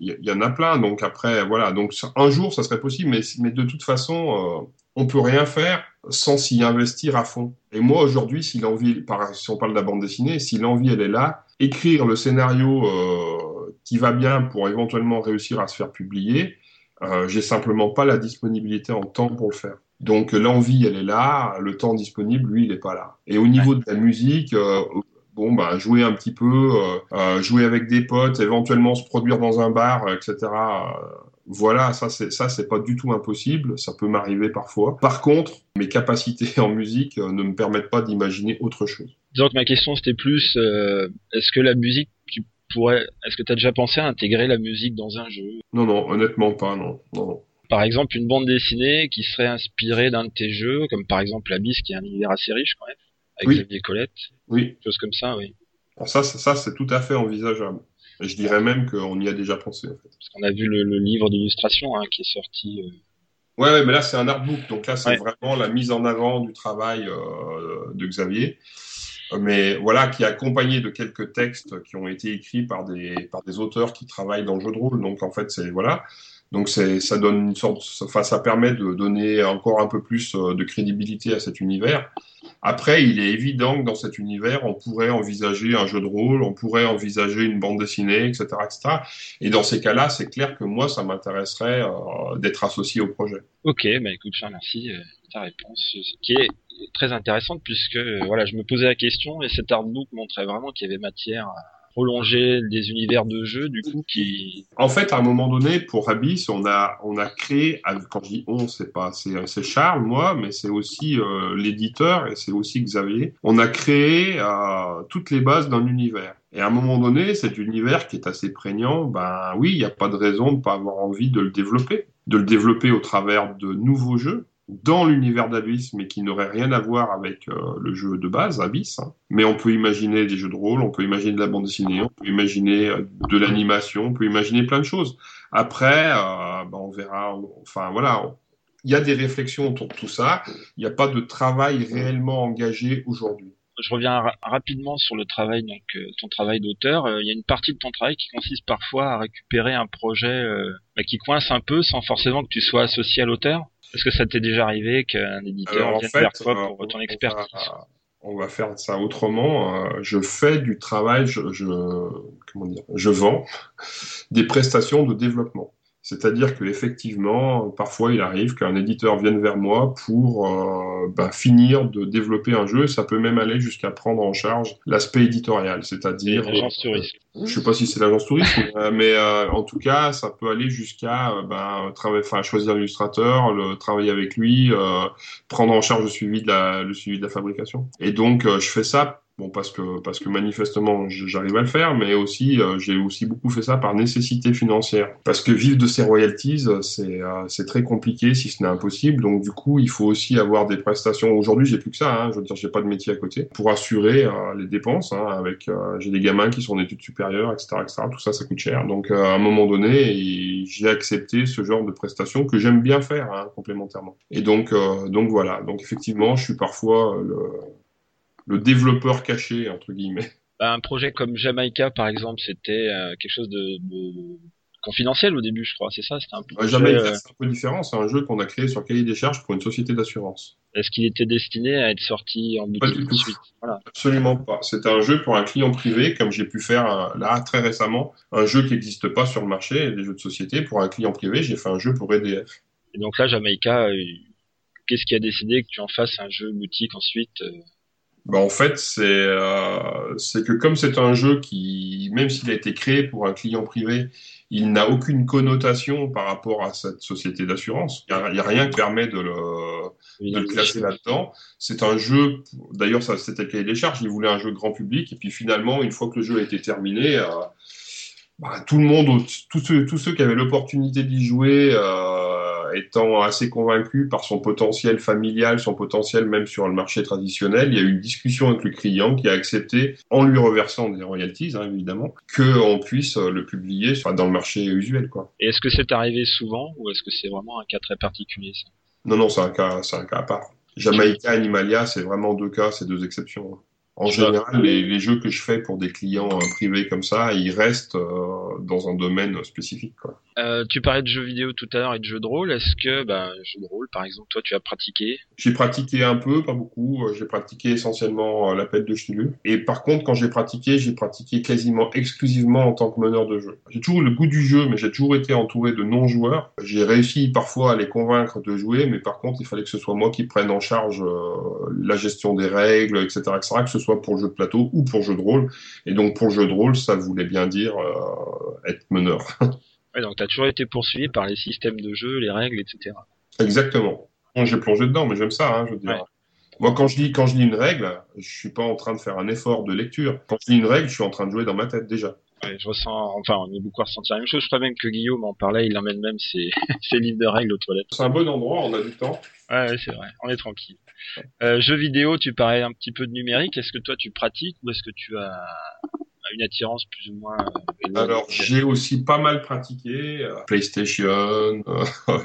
il y, en a plein. Donc après, voilà. Donc un jour, ça serait possible, mais, mais de toute façon, euh, on peut rien faire sans s'y investir à fond. Et moi, aujourd'hui, si l'envie, si on parle de la bande dessinée, si l'envie, elle est là, écrire le scénario euh, qui va bien pour éventuellement réussir à se faire publier, euh, j'ai simplement pas la disponibilité en temps pour le faire. Donc l'envie, elle est là, le temps disponible, lui, il n'est pas là. Et au niveau de la musique, euh, bon, bah, jouer un petit peu, euh, euh, jouer avec des potes, éventuellement se produire dans un bar, etc. voilà, ça c'est ça c'est pas du tout impossible, ça peut m'arriver parfois. Par contre, mes capacités en musique ne me permettent pas d'imaginer autre chose. Donc ma question c'était plus, est-ce que la musique, tu pourrais, est-ce que tu as déjà pensé à intégrer la musique dans un jeu? Non, non, honnêtement pas, non, non. non par exemple une bande dessinée qui serait inspirée d'un de tes jeux, comme par exemple Abyss qui est un univers assez riche quand même, avec oui. Xavier Colette. Oui. Chose comme ça, oui. Alors ça, ça c'est tout à fait envisageable. je dirais même qu'on y a déjà pensé. En fait. Parce qu'on a vu le, livre d'illustration hein, qui est sorti. Euh... Ouais, ouais, mais là c'est un artbook, donc là c'est vraiment la mise en avant du travail euh, de Xavier. Mais voilà, qui est accompagné de quelques textes qui ont été écrits par des par des auteurs qui travaillent dans le jeu de rôle. Donc en fait, c'est voilà. Donc ça donne une sorte, enfin ça permet de donner encore un peu plus euh, de crédibilité à cet univers. Après, il est évident que dans cet univers, on pourrait envisager un jeu de rôle, on pourrait envisager une bande dessinée, etc., etc. Et dans ces cas-là, c'est clair que moi, ça m'intéresserait euh, d'être associé au projet. Ok, bah écoute, je remercie euh, ta réponse, qui est très intéressante puisque voilà, je me posais la question et cet artbook montrait vraiment qu'il y avait matière à prolonger des univers de jeu du coup qui en fait à un moment donné pour Abyss on a on a créé quand je dis on c'est pas c'est Charles moi mais c'est aussi euh, l'éditeur et c'est aussi Xavier. On a créé euh, toutes les bases d'un univers. Et à un moment donné cet univers qui est assez prégnant ben oui il n'y a pas de raison de pas avoir envie de le développer. De le développer au travers de nouveaux jeux dans l'univers d'Abyss, mais qui n'aurait rien à voir avec euh, le jeu de base, Abyss. Hein. Mais on peut imaginer des jeux de rôle, on peut imaginer de la bande dessinée, on peut imaginer euh, de l'animation, on peut imaginer plein de choses. Après, euh, ben, on verra. Enfin voilà, il y a des réflexions autour de tout ça. Il n'y a pas de travail réellement engagé aujourd'hui. Je reviens rapidement sur le travail, donc ton travail d'auteur. Il y a une partie de ton travail qui consiste parfois à récupérer un projet bah, qui coince un peu, sans forcément que tu sois associé à l'auteur. Est-ce que ça t'est déjà arrivé qu'un éditeur vienne vers toi pour euh, ton expertise? on va faire ça autrement. Euh, je fais du travail, je, je, comment dire, je vends des prestations de développement. C'est-à-dire que effectivement, parfois il arrive qu'un éditeur vienne vers moi pour euh, ben, finir de développer un jeu. Ça peut même aller jusqu'à prendre en charge l'aspect éditorial, c'est-à-dire l'agence touriste. Je sais pas si c'est l'agence touriste, mais euh, en tout cas, ça peut aller jusqu'à euh, ben, choisir l'illustrateur, le travailler avec lui, prendre en charge le suivi de la, le suivi de la fabrication. Et donc je fais ça Bon, parce que, parce que manifestement, j'arrive à le faire, mais aussi, euh, j'ai aussi beaucoup fait ça par nécessité financière. Parce que vivre de ces royalties, c'est euh, très compliqué, si ce n'est impossible. Donc, du coup, il faut aussi avoir des prestations. Aujourd'hui, j'ai plus que ça, hein, je veux dire, j'ai pas de métier à côté. Pour assurer euh, les dépenses, hein, avec, j'ai des gamins qui sont en études supérieures, etc., etc. Tout ça, ça coûte cher. Donc, à un moment donné, j'ai accepté ce genre de prestations que j'aime bien faire, hein, complémentairement. Et donc, donc voilà. Donc, effectivement, je suis parfois le le développeur caché, entre guillemets. Bah, un projet comme Jamaica, par exemple, c'était euh, quelque chose de, confidentiel au début, je crois. C'est ça, c'était un projet. Jamaica, euh, c'est un peu différent. C'est un jeu qu'on a créé sur cahier des charges pour une société d'assurance. Est-ce qu'il était destiné à être sorti en boutique tout suite Absolument pas. C'était un jeu pour un client privé, comme j'ai pu faire euh, là très récemment, un jeu qui n'existe pas sur le marché des jeux de société. Pour un client privé, j'ai fait un jeu pour EDF. Et donc là, Jamaica, qu'est-ce qui a décidé que tu en fasses un jeu boutique ensuite bah, en fait, c'est euh, c'est que comme c'est un jeu qui, même s'il a été créé pour un client privé, il n'a aucune connotation par rapport à cette société d'assurance. Il n'y a, a, rien qui permet de le, de le classer là-dedans. C'est un jeu, d'ailleurs, ça c'était cahier des charges, il voulait un jeu grand public, et puis finalement, une fois que le jeu a été terminé, euh, bah, tout le monde, tous ceux, tous ceux qui avaient l'opportunité d'y jouer, euh, étant assez convaincus par son potentiel familial, son potentiel même sur le marché traditionnel, il y a eu une discussion avec le client qui a accepté, en lui reversant des royalties hein, évidemment, qu'on puisse le publier dans le marché usuel. Quoi. Et est-ce que c'est arrivé souvent ou est-ce que c'est vraiment un cas très particulier ça? Non, non, c'est un cas, c'est un cas à part. Jamaïca, Animalia, c'est vraiment deux cas, c'est deux exceptions. Hein. En général, les, jeux que je fais pour des clients euh, privés comme ça, ils restent euh, dans un domaine spécifique. Quoi. Euh, tu parlais de jeux vidéo tout à l'heure et de jeux de rôle. Est-ce que, bah, jeux de rôle, par exemple, toi, tu as pratiqué? J'ai pratiqué un peu, pas beaucoup. J'ai pratiqué essentiellement la pète de Chulu. Et par contre, quand j'ai pratiqué, j'ai pratiqué quasiment exclusivement en tant que meneur de jeu. J'ai toujours le goût du jeu, mais j'ai toujours été entouré de non-joueurs. J'ai réussi parfois à les convaincre de jouer, mais par contre, il fallait que ce soit moi qui prenne en charge la gestion des règles, etc., etc., que ce soit pour le jeu de plateau ou pour jeu de rôle. Et donc pour jeu de rôle, ça voulait bien dire euh, être meneur. ouais, donc tu as toujours été poursuivi par les systèmes de jeu, les règles, etc. Exactement. J'ai plongé dedans, mais j'aime ça, hein, je veux dire. Moi, quand je lis, quand je lis une règle, je suis pas en train de faire un effort de lecture. Quand je lis une règle, je suis en train de jouer dans ma tête déjà. Ouais, je ressens, enfin, on est beaucoup à ressentir la même chose. Je crois même que Guillaume en parlait, il emmène même ses, ses livres de règles aux toilettes. C'est un bon endroit, on a du temps. Ouais, c'est vrai, on est tranquille. Euh, jeux vidéo, tu parlais un petit peu de numérique. Est-ce que toi tu pratiques ou est-ce que tu as une attirance plus ou moins euh, Alors, j'ai aussi pas mal pratiqué euh, PlayStation, euh,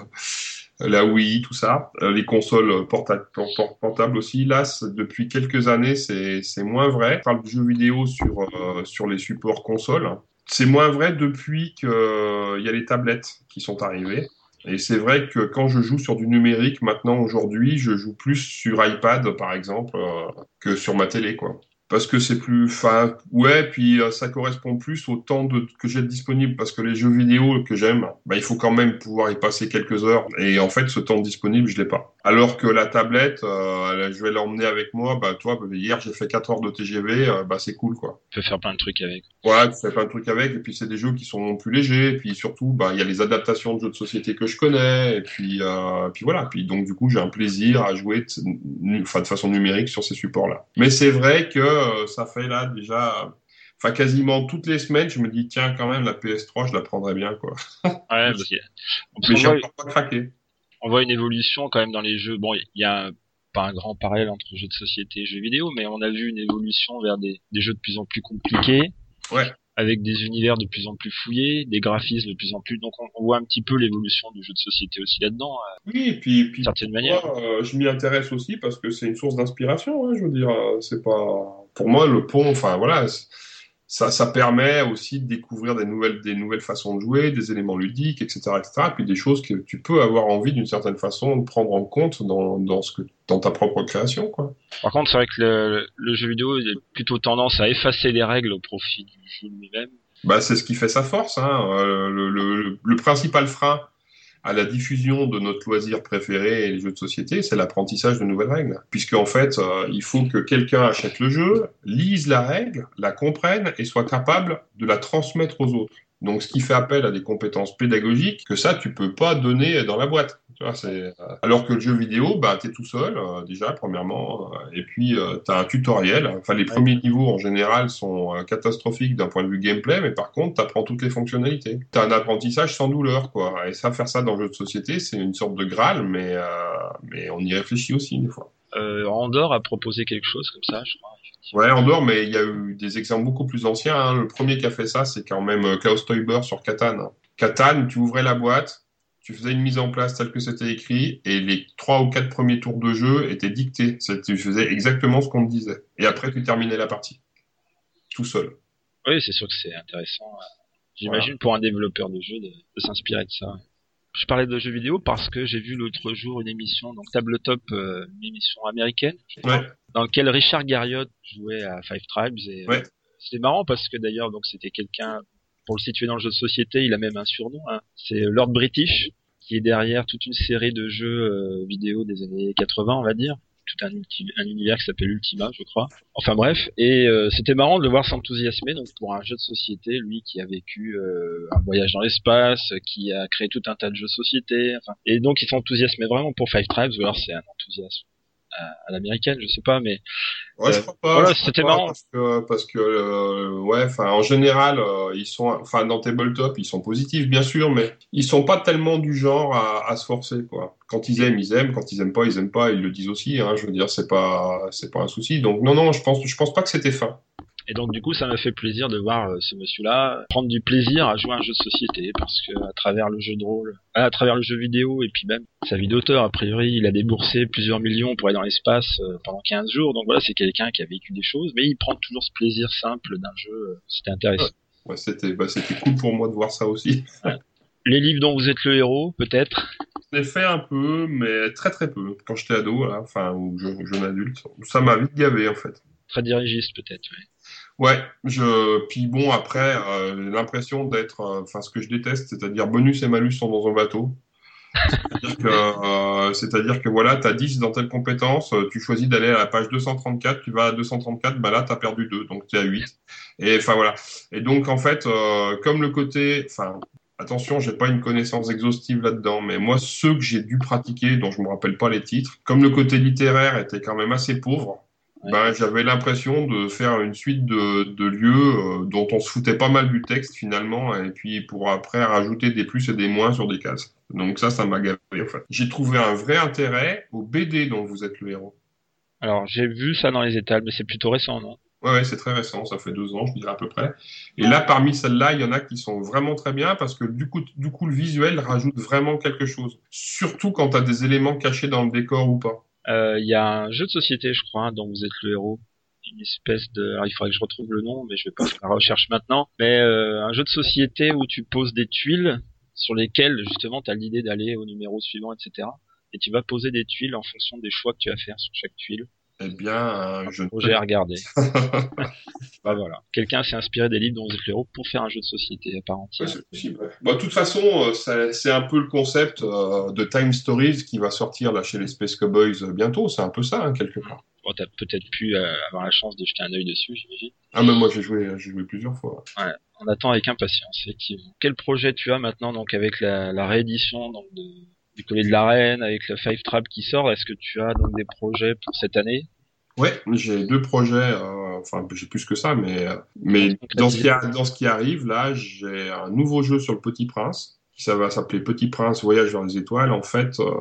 la Wii, tout ça, les consoles portables aussi. Là, depuis quelques années, c'est moins vrai. Je parle de jeux vidéo sur sur les supports consoles. C'est moins vrai depuis qu'il y a les tablettes qui sont arrivées. Et c'est vrai que quand je joue sur du numérique, maintenant, aujourd'hui, je joue plus sur iPad, par exemple, euh, que sur ma télé, quoi parce que c'est plus, enfin, ouais, puis euh, ça correspond plus au temps de, que j'ai disponible, parce que les jeux vidéo que j'aime, bah, il faut quand même pouvoir y passer quelques heures, et en fait, ce temps disponible, je l'ai pas. Alors que la tablette, euh, je vais l'emmener avec moi, bah, toi, bah, hier, j'ai fait 4 heures de TGV, euh, bah, c'est cool, quoi. Tu peux faire plein de trucs avec. Ouais, tu fais plein de trucs avec, et puis c'est des jeux qui sont plus légers, et puis surtout, bah, il y a les adaptations de jeux de société que je connais, et puis, euh, puis voilà, puis donc, du coup, j'ai un plaisir à jouer, enfin, de façon numérique sur ces supports-là. Mais c'est vrai que, euh, ça fait là déjà, enfin quasiment toutes les semaines, je me dis tiens quand même la PS3, je la prendrais bien quoi. Ouais, parce que... Mais j'ai encore pas craqué. On voit une évolution quand même dans les jeux. Bon, il y a pas un grand parallèle entre jeux de société et jeux vidéo, mais on a vu une évolution vers des, des jeux de plus en plus compliqués. Ouais avec des univers de plus en plus fouillés, des graphismes de plus en plus. Donc on, voit un petit peu l'évolution du jeu de société aussi là-dedans. Euh, oui, et puis, puis certaine manière. Euh, je m'y intéresse aussi parce que c'est une source d'inspiration. Hein, je veux dire, euh, c'est pas pour moi le pont. Enfin voilà, ça, ça permet aussi de découvrir des nouvelles, des nouvelles façons de jouer, des éléments ludiques, etc., etc. Et puis des choses que tu peux avoir envie d'une certaine façon de prendre en compte dans, dans, ce que, dans ta propre création, quoi. Par contre, c'est vrai que le, le, jeu vidéo a plutôt tendance à effacer les règles au profit du jeu lui-même. Bah, c'est ce qui fait sa force. Hein. Euh, le, le, le, principal frein à la diffusion de notre loisir préféré, les jeux de société, c'est l'apprentissage de nouvelles règles. Puisque en fait, euh, il faut que quelqu'un achète le jeu, lise la règle, la comprenne et soit capable de la transmettre aux autres. Donc, ce qui fait appel à des compétences pédagogiques que ça, tu peux pas donner dans la boîte. Alors que le jeu vidéo, bah, tu es tout seul, déjà, premièrement. et puis, tu as un tutoriel. Enfin, les premiers niveaux, en général, sont catastrophiques d'un point de vue gameplay, mais par contre, tu apprends toutes les fonctionnalités. Tu as un apprentissage sans douleur, quoi. Et ça, faire ça dans le jeu de société, c'est une sorte de Graal, mais, mais on y réfléchit aussi, des fois. Andorre a proposé quelque chose comme ça, je crois. Ouais, Andorre, mais il y a eu des exemples beaucoup plus anciens. Hein. Le premier qui a fait ça, c'est quand même Klaus Teuber sur Catan. Catan, tu ouvrais la boîte, tu faisais une mise en place telle que c'était écrit, et les trois ou quatre premiers tours de jeu étaient dictés. Tu faisais exactement ce qu'on te disait. Et après, tu terminais la partie. Tout seul. Oui, c'est sûr que c'est intéressant. J'imagine pour un développeur de jeu de, s'inspirer de ça. Je parlais de jeux vidéo parce que j'ai vu l'autre jour une émission, donc Tabletop, euh, une émission américaine, dans laquelle Richard Garriott jouait à Five Tribes. Et euh, c'était marrant parce que d'ailleurs, donc c'était quelqu'un pour le situer dans le jeu de société, il a même un surnom. Hein. C'est Lord British, qui est derrière toute une série de jeux euh, vidéo des années 80, on va dire. Tout un, un univers qui s'appelle Ultima, je crois. Enfin bref, et euh, c'était marrant de le voir s'enthousiasmer donc pour un jeu de société, lui qui a vécu euh, un voyage dans l'espace, qui a créé tout un tas de jeux de société. Et donc il s'enthousiasmait vraiment pour Five Tribes. Alors c'est un enthousiasme à, l'américaine, je sais pas, mais ouais, je euh, crois pas. c'était marrant parce que parce que euh, ouais, enfin en général euh, ils sont, enfin dans tabletop ils sont positifs bien sûr, mais ils sont pas tellement du genre à, à, se forcer quoi. Quand ils aiment, ils aiment. Quand ils aiment pas, ils aiment pas. Ils le disent aussi. Hein, je veux dire, c'est pas c'est pas un souci. Donc non non, je pense je pense pas que c'était fin. Et donc du coup, ça m'a fait plaisir de voir euh, ce monsieur-là prendre du plaisir à jouer à un jeu de société parce que à travers le jeu de rôle, à travers le jeu vidéo et puis même sa vie d'auteur, a priori, il a déboursé plusieurs millions pour aller dans l'espace euh, pendant 15 jours. Donc voilà, c'est quelqu'un qui a vécu des choses, mais il prend toujours ce plaisir simple d'un jeu. Euh, c'était intéressant. Ouais, c'était bah, c'était cool pour moi de voir ça aussi. Les livres dont vous êtes le héros, peut-être? J'ai fait un peu, mais très très peu. Quand j'étais ado, enfin, ou jeune, adulte, ça m'a vite gavé en fait. Très dirigiste peut-être. oui. Ouais, je puis bon après euh, l'impression d'être, euh, enfin ce que je déteste, c'est-à-dire bonus et malus sont dans un bateau. C'est-à-dire que, euh, voilà, tu as 10 dans telle compétence, tu choisis d'aller à la page 234, tu vas à 234, bah là tu as perdu 2, donc tu as 8. Et enfin voilà. Et donc en fait, comme le côté, enfin attention, j'ai pas une connaissance exhaustive là-dedans, mais moi ceux que j'ai dû pratiquer, dont je me rappelle pas les titres, comme le côté littéraire était quand même assez pauvre, ben, j'avais l'impression de faire une suite de, de lieux euh, dont on se foutait pas mal du texte finalement, et puis pour après rajouter des plus et des moins sur des cases. Donc ça, ça m'a gavé en fait. J'ai trouvé un vrai intérêt au BD dont vous êtes le héros. Alors j'ai vu ça dans les étals, mais c'est plutôt récent, non? Ouais, ouais c'est très récent, ça fait deux ans, je dirais à peu près. Et là, parmi celles-là, il y en a qui sont vraiment très bien parce que du coup, du coup, le visuel rajoute vraiment quelque chose. Surtout quand tu as des éléments cachés dans le décor ou pas. Euh, il y a un jeu de société, je crois, hein, dont vous êtes le héros. Une espèce de, alors il faudrait que je retrouve le nom, mais je vais pas faire la recherche maintenant. Mais euh, un jeu de société où tu poses des tuiles sur lesquelles justement tu l'idée d'aller au numéro suivant, etc. Et tu vas poser des tuiles en fonction des choix que tu vas faire sur chaque tuile. Eh bien, je J'ai regardé. bah voilà. Quelqu'un s'est inspiré des livres le héros pour faire un jeu de société à part entière. Bah, de toute façon, euh, c'est un peu le concept euh, de Time Stories qui va sortir là chez les Space Cowboys euh, bientôt. C'est un peu ça, hein, quelque part. Bon, t'as peut-être pu avoir la chance de jeter un œil dessus, j'imagine. Ah, mais moi j'ai joué, j'ai joué plusieurs fois. Ouais, on attend avec impatience, effectivement. Quel projet tu as maintenant, donc avec la, la réédition donc, de, du collier de la reine, avec le Five Trap qui sort, est-ce que tu as donc des projets pour cette année? Ouais, j'ai deux projets, euh, enfin j'ai plus que ça, mais mais dans ce qui dans ce qui arrive là, j'ai un nouveau jeu sur le Petit Prince qui ça va s'appeler Petit Prince Voyage vers les étoiles. En fait, euh,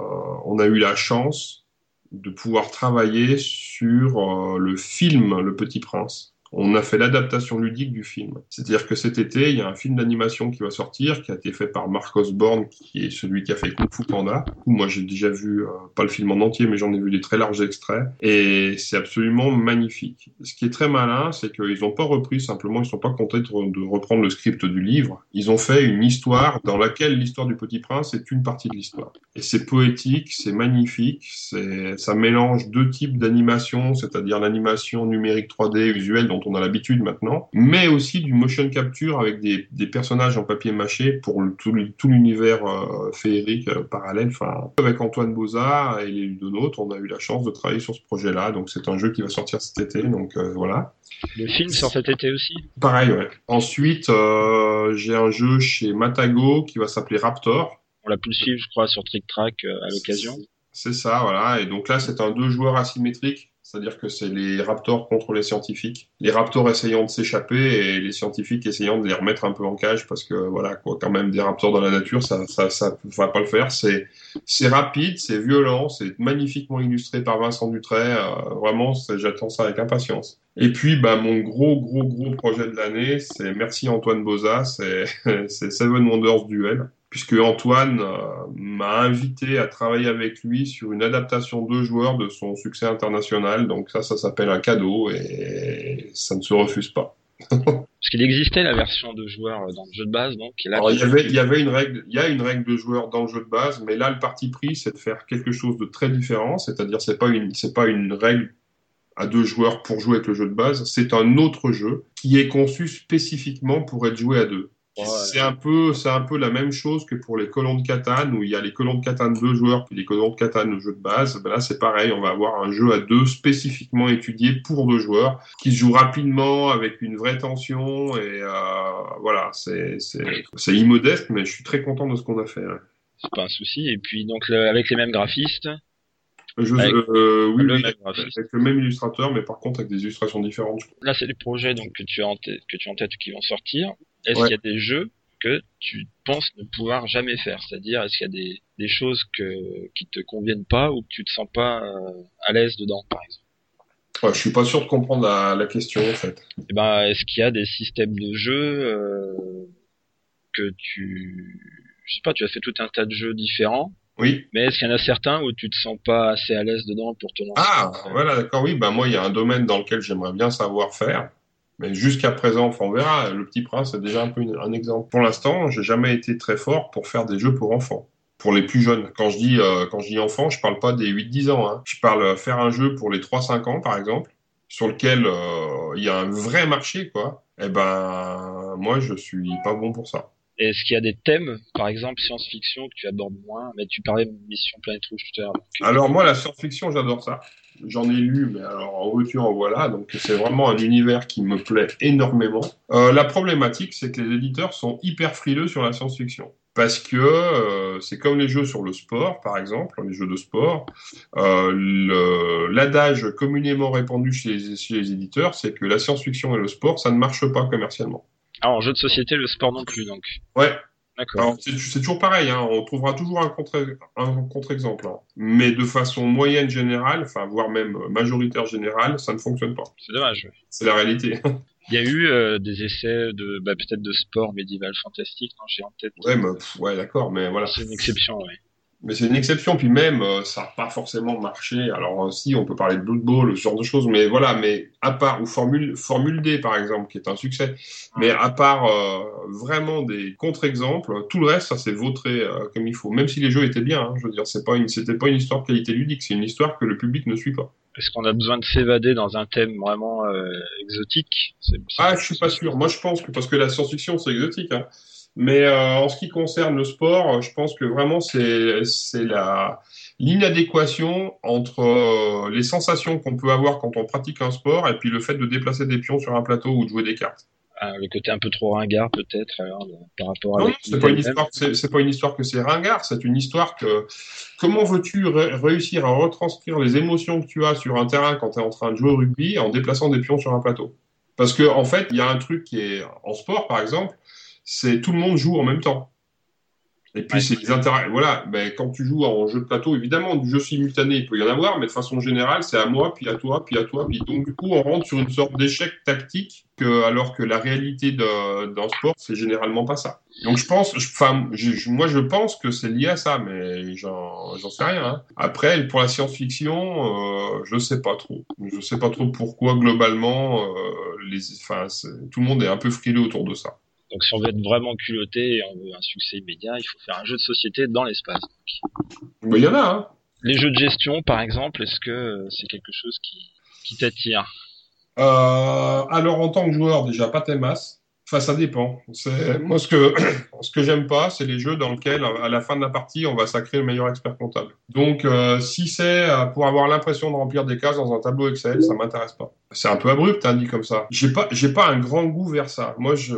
on a eu la chance de pouvoir travailler sur euh, le film Le Petit Prince on a fait l'adaptation ludique du film. C'est-à-dire que cet été, il y a un film d'animation qui va sortir, qui a été fait par Mark Osborne, qui est celui qui a fait Kung Fu Panda. Moi, j'ai déjà vu, euh, pas le film en entier, mais j'en ai vu des très larges extraits. Et c'est absolument magnifique. Ce qui est très malin, c'est qu'ils n'ont pas repris, simplement, ils sont pas contentés de reprendre le script du livre. Ils ont fait une histoire dans laquelle l'histoire du Petit Prince est une partie de l'histoire. Et c'est poétique, c'est magnifique, ça mélange deux types d'animation, c'est-à-dire l'animation numérique 3D visuelle dont on a l'habitude maintenant, mais aussi du motion capture avec des, personnages en papier mâché pour tout, l'univers euh, féerique euh, parallèle. Enfin, avec Antoine Boza et les Ludonautes, on a eu la chance de travailler sur ce projet-là. Donc c'est un jeu qui va sortir cet été. Donc euh, voilà. Le film sort cet été aussi Pareil, ouais. Ensuite, j'ai un jeu chez Matago qui va s'appeler Raptor. On l'a pu suivre, je crois, sur Trick Track à l'occasion. C'est ça, voilà. Et donc là, c'est un deux joueurs asymétriques c'est-à-dire que c'est les raptors contre les scientifiques. Les raptors essayant de s'échapper et les scientifiques essayant de les remettre un peu en cage parce que voilà quoi, quand même des raptors dans la nature, ça ça ça va pas le faire. C'est c'est rapide, c'est violent, c'est magnifiquement illustré par Vincent Dutray. Euh, vraiment, j'attends ça avec impatience. Et puis bah mon gros gros gros projet de l'année, c'est merci Antoine Boza, c'est Seven Wonders Duel puisque Antoine euh, m'a invité à travailler avec lui sur une adaptation de joueurs de son succès international. Donc ça, ça s'appelle un cadeau et ça ne se refuse pas. Parce qu'il existait la version de joueurs dans le jeu de base, donc. il y avait, il y avait une règle, il y a une règle de joueurs dans le jeu de base, mais là, le parti pris, c'est de faire quelque chose de très différent. C'est-à-dire, c'est pas une, c'est pas une règle à deux joueurs pour jouer avec le jeu de base. C'est un autre jeu qui est conçu spécifiquement pour être joué à deux. C'est un peu, c'est un peu la même chose que pour les colons de Catane où il y a les colons de Catane deux joueurs puis les colons de Catane au jeu de base. Ben là, c'est pareil, on va avoir un jeu à deux spécifiquement étudié pour deux joueurs qui se joue rapidement avec une vraie tension et euh, voilà, c'est c'est immodeste, mais je suis très content de ce qu'on a fait. C'est pas un souci. Et puis donc avec les mêmes graphistes? Je, euh, oui, le même avec le même illustrateur, mais par contre avec des illustrations différentes. Là, c'est des projets donc que tu as en tête, que tu as en tête qui vont sortir. Est-ce qu'il y a des jeux que tu penses ne pouvoir jamais faire? C'est-à-dire, est-ce qu'il y a des, des choses que, qui te conviennent pas ou que tu te sens pas euh, à l'aise dedans, par exemple? Ouais, Je suis pas sûr de comprendre la, la question, en fait. Eh ben, est-ce qu'il y a des systèmes de jeux euh, que tu... Je sais pas, tu as fait tout un tas de jeux différents. Oui. Mais est-ce qu'il y en a certains où tu te sens pas assez à l'aise dedans pour te lancer? Ah, voilà, d'accord, oui. Ben moi, il y a un domaine dans lequel j'aimerais bien savoir faire. Mais jusqu'à présent, enfin, on verra. Le Petit Prince est déjà un peu un exemple. Pour l'instant, j'ai jamais été très fort pour faire des jeux pour enfants. Pour les plus jeunes. Quand je dis, euh, quand je dis enfants, je parle pas des 8-10 ans. Hein. Je parle euh, faire un jeu pour les 3-5 ans, par exemple, sur lequel euh, il y a un vrai marché, quoi. Eh ben, moi, je suis pas bon pour ça. Est-ce qu'il y a des thèmes, par exemple science-fiction, que tu abordes moins? Mais tu parlais de Mission Planète Rouge tout à l'heure. Alors moi, la science-fiction, j'adore ça. J'en ai lu, mais alors en voiture, en voilà. Donc c'est vraiment un univers qui me plaît énormément. Euh, la problématique, c'est que les éditeurs sont hyper frileux sur la science-fiction. Parce que euh, c'est comme les jeux sur le sport, par exemple, les jeux de sport. Euh, L'adage communément répandu chez les, chez les éditeurs, c'est que la science-fiction et le sport, ça ne marche pas commercialement. Ah, en jeu de société, le sport non plus, donc. Ouais. D'accord. C'est toujours pareil, hein, on trouvera toujours un contre-exemple. Hein. Mais de façon moyenne générale, enfin, voire même majoritaire générale, ça ne fonctionne pas. C'est dommage. C'est la réalité. Il y a eu euh, des essais de, bah, peut-être de sport médiéval fantastique, non J'ai en tête. Ouais, ouais, d'accord, mais voilà. C'est une exception, oui. Mais c'est une exception, puis même, euh, ça n'a pas forcément marché. Alors euh, si, on peut parler de Blood Bowl, ce genre de choses, mais voilà, mais à part, ou Formule, Formule D, par exemple, qui est un succès, mais à part euh, vraiment des contre-exemples, tout le reste, ça s'est vautré comme il faut. Même si les jeux étaient bien, hein, je veux dire, c'est pas une, c'était pas une histoire de qualité ludique, c'est une histoire que le public ne suit pas. Est-ce qu'on a besoin de s'évader dans un thème vraiment exotique? Ah, je suis pas sûr. Moi, je pense que, parce que la science-fiction, c'est exotique, hein. Mais euh, en ce qui concerne le sport, je pense que vraiment c'est l'inadéquation entre euh, les sensations qu'on peut avoir quand on pratique un sport et puis le fait de déplacer des pions sur un plateau ou de jouer des cartes. Ah, le côté un peu trop ringard peut-être par rapport à non, c'est pas une histoire c'est pas une histoire que c'est ringard c'est une histoire que comment veux-tu réussir à retranscrire les émotions que tu as sur un terrain quand tu es en train de jouer au rugby en déplaçant des pions sur un plateau? Parce que en fait il y a un truc qui est en sport par exemple c'est tout le monde joue en même temps. Et puis c'est les intérêts. Voilà, ben, quand tu joues en jeu de plateau, évidemment, du jeu simultané, il peut y en avoir, mais de façon générale, c'est à moi, puis à toi, puis à toi, puis donc du coup, on rentre sur une sorte d'échec tactique, que, alors que la réalité d'un sport, c'est généralement pas ça. Donc je pense, enfin, moi je pense que c'est lié à ça, mais j'en sais rien. Hein. Après, pour la science-fiction, euh, je sais pas trop. Je sais pas trop pourquoi globalement, euh, les, tout le monde est un peu frileux autour de ça. Donc si on veut être vraiment culotté et on veut un succès immédiat, il faut faire un jeu de société dans l'espace. Il y en a. Hein. Les jeux de gestion, par exemple, est-ce que c'est quelque chose qui, qui t'attire? Euh, Alors en tant que joueur, déjà pas tes masses. Enfin, ça dépend. Moi, ce que ce que j'aime pas, c'est les jeux dans lesquels, à la fin de la partie, on va sacrer le meilleur expert comptable. Donc, euh, si c'est euh, pour avoir l'impression de remplir des cases dans un tableau Excel, ça m'intéresse pas. C'est un peu abrupt, hein, dit comme ça. J'ai pas j'ai pas un grand goût vers ça. Moi, je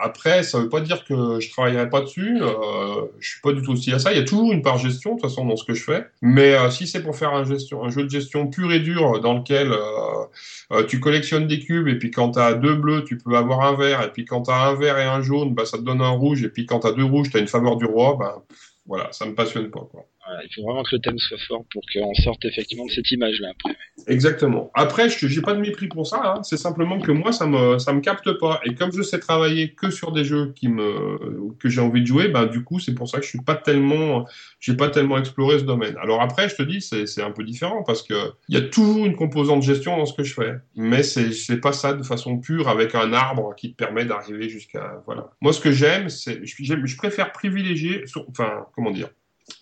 après, ça veut pas dire que je travaillerai pas dessus. Euh, je suis pas du tout aussi à ça. Il y a toujours une part gestion, de toute façon, dans ce que je fais. Mais euh, si c'est pour faire un, jeu de gestion pur et dur dans lequel euh, tu collectionnes des cubes et puis quand tu deux bleus, tu peux avoir un vert et puis quand tu un vert et un jaune, bah, ça te donne un rouge et puis quand tu deux rouges, tu as une faveur du roi, bah, voilà, ça me passionne pas. Quoi il faut vraiment que le thème soit fort pour qu'on sorte effectivement de cette image-là après. Exactement. Après, je n'ai pas de mépris pour ça. Hein. C'est simplement que moi, ça me ça me capte pas. Et comme je sais travailler que sur des jeux qui me que j'ai envie de jouer, ben du coup, c'est pour ça que je suis pas tellement j'ai pas tellement exploré ce domaine. Alors après, je te dis, c'est un peu différent parce que il y a toujours une composante gestion dans ce que je fais, mais c'est pas ça de façon pure avec un arbre qui te permet d'arriver jusqu'à voilà. Moi, ce que j'aime, c'est je, je préfère privilégier, enfin comment dire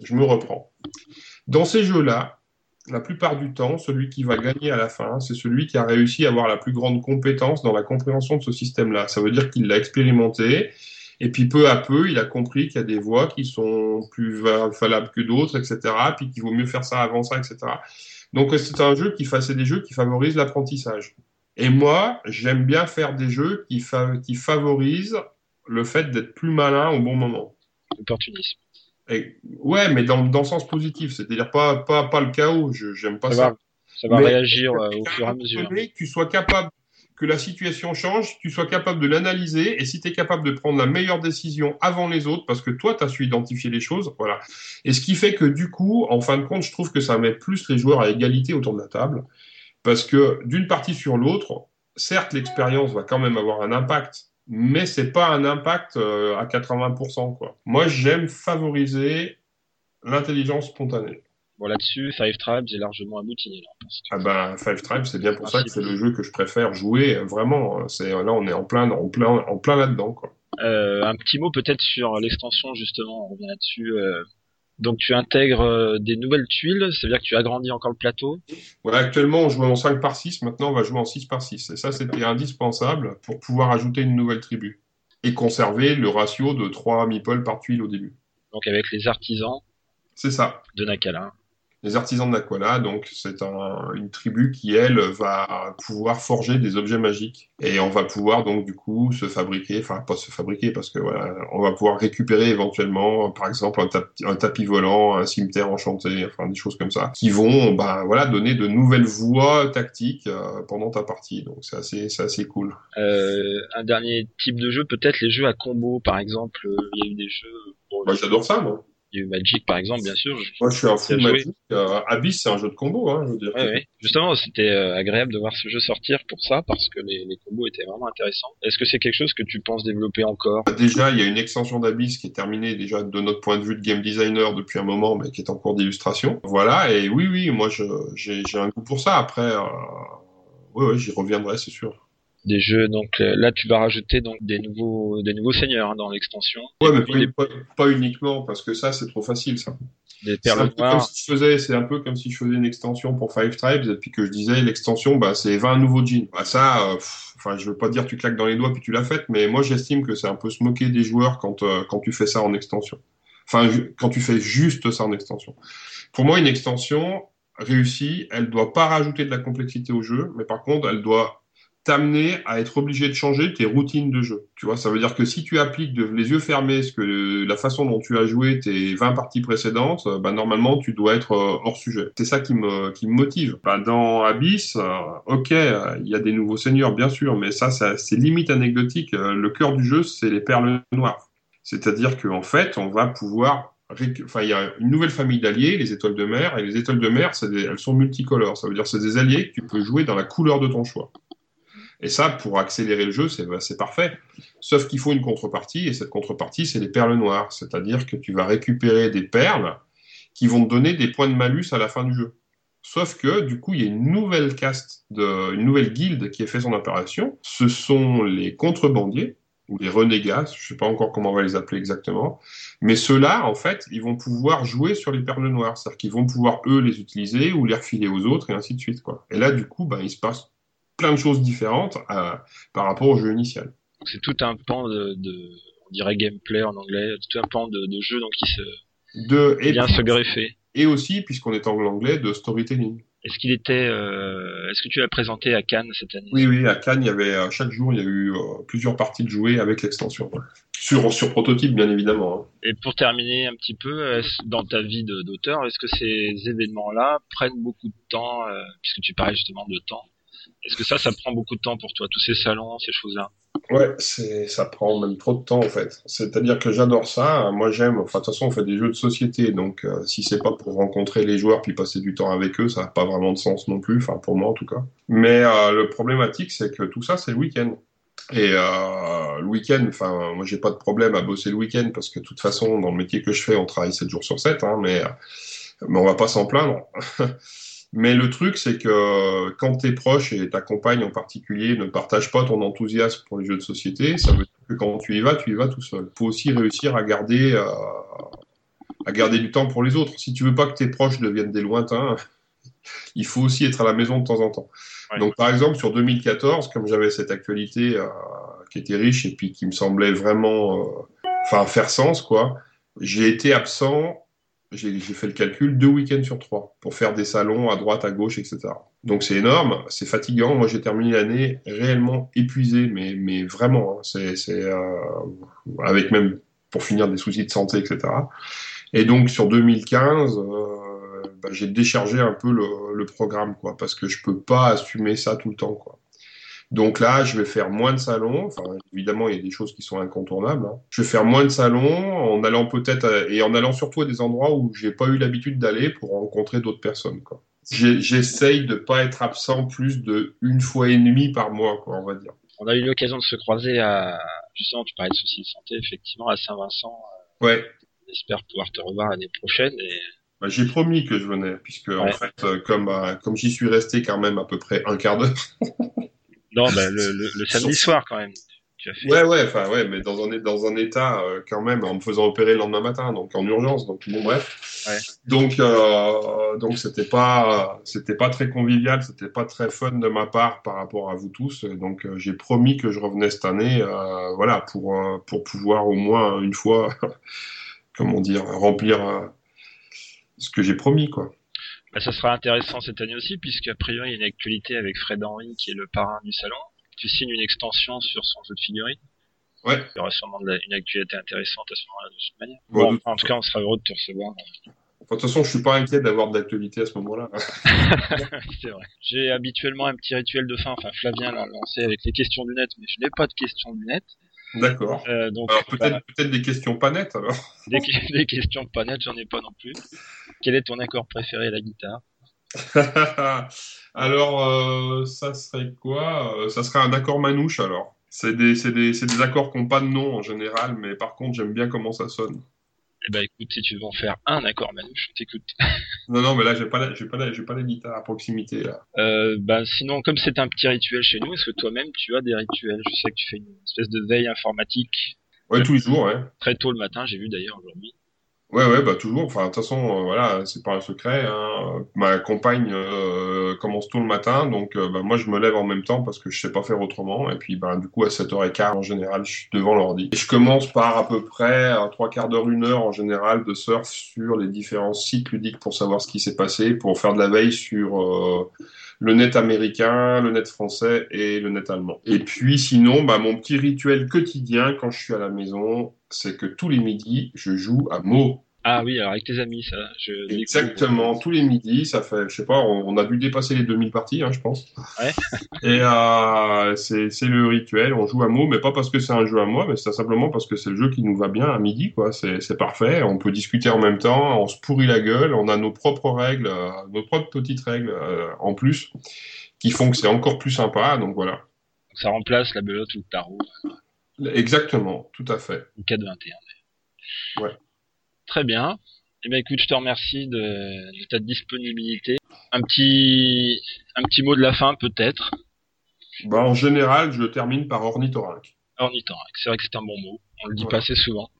je me reprends. Dans ces jeux-là, la plupart du temps, celui qui va gagner à la fin, c'est celui qui a réussi à avoir la plus grande compétence dans la compréhension de ce système-là. Ça veut dire qu'il l'a expérimenté, et puis peu à peu, il a compris qu'il y a des voies qui sont plus valables que d'autres, etc., puis qu'il vaut mieux faire ça avant ça, etc. Donc c'est un jeu qui fait, des jeux qui favorisent l'apprentissage. Et moi, j'aime bien faire des jeux qui, qui favorisent le fait d'être plus malin au bon moment. Opportunisme ouais, mais dans, dans le sens positif, c'est-à-dire pas, pas, pas le chaos, j'aime pas ça. ça va réagir euh, au fur et à mesure. Que tu sois capable, que la situation change, tu sois capable de l'analyser, et si tu es capable de prendre la meilleure décision avant les autres, parce que toi, tu as su identifier les choses, voilà. Et ce qui fait que du coup, en fin de compte, je trouve que ça met plus les joueurs à égalité autour de la table, parce que d'une partie sur l'autre, certes, l'expérience va quand même avoir un impact, mais c'est pas un impact euh, à 80%. Quoi. Moi, j'aime favoriser l'intelligence spontanée. Bon, là-dessus, Five Tribes est largement abouti. Ah ben, Five Tribes, c'est bien pour ça que c'est le jeu que je préfère jouer. Vraiment, c'est là, on est en plein, en plein, en plein là-dedans. Quoi. Euh, un petit mot peut-être sur l'extension justement. On revient là-dessus. Euh, donc tu intègres euh, des nouvelles tuiles, c'est-à-dire que tu agrandis encore le plateau Voilà, actuellement on joue en 5 par 6, maintenant on va jouer en 6 par 6. Et ça c'était indispensable pour pouvoir ajouter une nouvelle tribu. Et conserver le ratio de 3 meeples par tuile au début. Donc avec les artisans C'est ça. De Nakala les artisans de l'Aquala. Donc, c'est une tribu qui, elle, va pouvoir forger des objets magiques. Et on va pouvoir, donc, du coup, se fabriquer, enfin, pas se fabriquer, parce que, voilà, on va pouvoir récupérer éventuellement, par exemple, un, tapis volant, un cimetière enchanté, enfin, des choses comme ça, qui vont, bah, voilà, donner de nouvelles voies tactiques euh, pendant ta partie. Donc, c'est assez, assez cool. Euh, un dernier type de jeu, peut-être les jeux à combo, par exemple. Euh, il y a eu des jeux. Bon, j'adore ça, moi. Il y a eu Magic par exemple, bien sûr. Moi, je suis un fou Magic. Euh, Abyss, c'est un jeu de combo, hein, je veux dire. Ouais, ouais. Justement, c'était euh, agréable de voir ce jeu sortir pour ça, parce que les, les combos étaient vraiment intéressants. Est-ce que c'est quelque chose que tu penses développer encore? Déjà, il y a une extension d'Abyss qui est terminée déjà de notre point de vue de game designer depuis un moment, mais qui est en cours d'illustration. Voilà, et oui, oui, moi, j'ai un goût pour ça. Après, euh... oui, oui, j'y reviendrai, c'est sûr des jeux. Donc euh, là, tu vas rajouter donc des nouveaux, des nouveaux seigneurs hein, dans l'extension. Ouais, mais pas, uniquement parce que ça, c'est trop facile, ça. C'est un peu comme si je faisais une extension pour Five Tribes et puis que je disais l'extension, bah, c'est 20 nouveaux jeans. Bah, ça, euh, enfin, je veux pas dire tu claques dans les doigts puis tu l'as fait, mais moi, j'estime que c'est un peu se moquer des joueurs quand, euh, quand tu fais ça en extension. Enfin, quand tu fais juste ça en extension. Pour moi, une extension réussie, elle doit pas rajouter de la complexité au jeu, mais par contre, elle doit t'amener à être obligé de changer tes routines de jeu. Tu vois, ça veut dire que si tu appliques les yeux fermés ce que la façon dont tu as joué tes 20 parties précédentes, euh, bah, normalement tu dois être euh, hors sujet. C'est ça qui me qui me motive. Bah, dans Abyss, euh, ok, il y a des nouveaux seigneurs bien sûr, mais ça, ça c'est limite anecdotique. Le cœur du jeu, c'est les perles noires. C'est-à-dire qu'en fait, on va pouvoir Enfin, il y a une nouvelle famille d'alliés, les étoiles de mer, et les étoiles de mer, elles sont multicolores. Ça veut dire que c'est des alliés que tu peux jouer dans la couleur de ton choix. Et ça, pour accélérer le jeu, c'est bah, parfait. Sauf qu'il faut une contrepartie, et cette contrepartie, c'est les perles noires. C'est-à-dire que tu vas récupérer des perles qui vont te donner des points de malus à la fin du jeu. Sauf que, du coup, il y a une nouvelle caste, de, une nouvelle guilde qui a fait son apparition. Ce sont les contrebandiers, ou les renégats, je ne sais pas encore comment on va les appeler exactement. Mais ceux-là, en fait, ils vont pouvoir jouer sur les perles noires. C'est-à-dire qu'ils vont pouvoir, eux, les utiliser ou les refiler aux autres, et ainsi de suite. Quoi. Et là, du coup, ben, il se passe plein de choses différentes euh, par rapport au jeu initial. C'est tout un pan de, de, on dirait gameplay en anglais, tout un pan de, de jeu donc qui se de et vient se greffer. et aussi, puisqu'on est en anglais, de storytelling. Est-ce qu'il était, euh, est-ce que tu l'as présenté à Cannes cette année? Oui, oui, à Cannes, il y avait chaque jour, il y a eu plusieurs parties de jouer avec l'extension, sur sur prototype, bien évidemment. Hein. Et pour terminer un petit peu, dans ta vie d'auteur, est-ce que ces événements-là prennent beaucoup de temps, puisque tu parlais justement de temps? Est-ce que ça, ça prend beaucoup de temps pour toi, tous ces salons, ces choses-là? Ouais, ça prend même trop de temps en fait. C'est-à-dire que j'adore ça. Moi, j'aime. Enfin, de toute façon, on fait des jeux de société, donc euh, si c'est pas pour rencontrer les joueurs puis passer du temps avec eux, ça n'a pas vraiment de sens non plus. Enfin, pour moi en tout cas. Mais euh, le problématique, c'est que tout ça, c'est le week-end. Et euh, le week-end, enfin, moi, j'ai pas de problème à bosser le week-end parce que de toute façon, dans le métier que je fais, on travaille 7 jours sur 7, hein, mais mais on va pas s'en plaindre. Mais le truc, c'est que quand tes proches et ta compagne en particulier ne partagent pas ton enthousiasme pour les jeux de société, ça veut dire que quand tu y vas, tu y vas tout seul. Il faut aussi réussir à garder, euh, à garder du temps pour les autres. Si tu veux pas que tes proches deviennent des lointains, il faut aussi être à la maison de temps en temps. Donc, par exemple, sur 2014, comme j'avais cette actualité euh, qui était riche et puis qui me semblait vraiment, euh, faire sens, quoi, j'ai été absent j'ai fait le calcul, deux week-ends sur trois pour faire des salons à droite, à gauche, etc. Donc c'est énorme, c'est fatigant. Moi j'ai terminé l'année réellement épuisé, mais, mais vraiment, hein. c'est euh, avec même pour finir des soucis de santé, etc. Et donc sur 2015, euh, bah, j'ai déchargé un peu le, le, programme, quoi, parce que je peux pas assumer ça tout le temps, quoi. Donc là, je vais faire moins de salons. Enfin, évidemment, il y a des choses qui sont incontournables. Hein. Je vais faire moins de salons en allant peut-être et en allant surtout à des endroits où j'ai pas eu l'habitude d'aller pour rencontrer d'autres personnes. Quoi. J'essaye de pas être absent plus de une fois et demie par mois, quoi, on va dire. On a eu l'occasion de se croiser à justement, tu parlais de soucis de santé, effectivement, à Saint-Vincent. Euh, ouais. J'espère pouvoir te revoir l'année prochaine et bah, j'ai promis que je venais, puisque en fait, euh, comme euh, comme j'y suis resté quand même à peu près un quart d'heure, Non, bah, le, le, samedi soir quand même. Tu as fait... Ouais, ouais, enfin, ouais, mais dans un, dans un état euh, quand même, en me faisant opérer le lendemain matin, donc en urgence, donc bon, bref. Ouais. Donc, euh, donc c'était pas, c'était pas très convivial, c'était pas très fun de ma part par rapport à vous tous. Donc, euh, j'ai promis que je revenais cette année, euh, voilà, pour pour pouvoir au moins une fois, comment dire, remplir ce que j'ai promis, quoi. Bah, ça sera intéressant cette année aussi, puisqu'à priori, il y a une actualité avec Fred Henry, qui est le parrain du salon. Tu signes une extension sur son jeu de figurines. Ouais. Il y aura sûrement une actualité intéressante à ce moment-là, de toute manière. Bon, en tout cas, on sera heureux de te recevoir. De toute façon, je suis pas inquiet d'avoir de l'actualité à ce moment-là. c'est vrai. J'ai habituellement un petit rituel de fin. Enfin, Flavien l'a lancé avec les questions du net, mais je n'ai pas de questions du net. D'accord. Euh, donc peut-être peut-être des questions pas nettes alors. Des, des questions pas nettes, j'en ai pas non plus. Quel est ton accord préféré à la guitare? Alors euh, ça serait quoi? Euh, Ça serait un accord manouche alors. C'est des, des, des accords qui n'ont pas de nom en général, mais par contre j'aime bien comment ça sonne. Eh ben écoute, si tu veux en faire un accord manouche, t'écoutes. non non, mais là j'ai pas la, j'ai pas la, j'ai pas la guitare à proximité là. Euh, ben sinon, comme c'est un petit rituel chez nous, est-ce que toi-même tu as des rituels? Je sais que tu fais une espèce de veille informatique. Ouais, tous les jours, ouais. Très tôt le matin, j'ai vu d'ailleurs aujourd'hui. Ouais, ouais, bah toujours. Enfin, de toute façon, euh, voilà, c'est pas un secret. Hein. Ma compagne euh, commence tôt le matin, donc euh, bah, moi je me lève en même temps parce que je sais pas faire autrement. Et puis, bah, du coup, à 7h15 en général, je suis devant l'ordi. Et je commence par à peu près trois quarts d'heure, une heure en général de surf sur les différents sites ludiques pour savoir ce qui s'est passé, pour faire de la veille sur le net américain, le net français et le net allemand. Et puis sinon, bah, mon petit rituel quotidien quand je suis à la maison, c'est que tous les midis, je joue à mots. Ah oui, alors avec tes amis, ça. Je Exactement, tous les midis, ça fait, je sais pas, on, a dû dépasser les 2000 parties, hein, je pense. Ouais. Et euh, c'est le rituel, on joue à mots, mais pas parce que c'est un jeu à moi, mais c'est simplement parce que c'est le jeu qui nous va bien à midi, quoi. C'est parfait, on peut discuter en même temps, on se pourrit la gueule, on a nos propres règles, euh, nos propres petites règles euh, en plus, qui font que c'est encore plus sympa, donc voilà. Ça remplace la belote ou le tarot. Exactement, tout à fait. Ou 4-21. Ouais. Très bien. Eh bien, écoute, je te remercie de, ta disponibilité. Un petit, un petit mot de la fin, peut-être? Bah, en général, je termine par ornithorynque. Ornithorynque, c'est vrai que c'est un bon mot. On le dit pas assez souvent.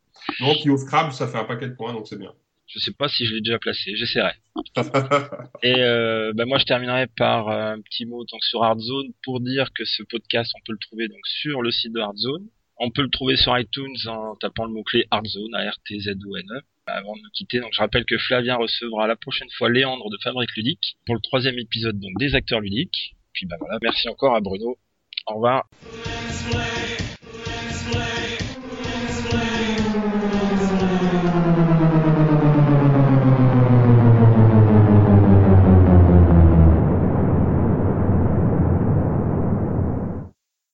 Non, puis au Scrabble, ça fait un paquet de points, donc c'est bien. Je sais pas si je l'ai déjà placé, j'essaierai. Et euh, bah, moi, je terminerai par euh, un petit mot donc sur Hardzone pour dire que ce podcast, on peut le trouver donc sur le site de Hardzone. On peut le trouver sur iTunes en tapant le mot-clé Hardzone, A-R-T-Z-O-N-E. Avant de nous quitter. Donc je rappelle que Flavien recevra la prochaine fois Léandre de Fabrique Ludique pour le troisième épisode donc des acteurs ludiques. Puis bah voilà, merci encore à Bruno. Au revoir.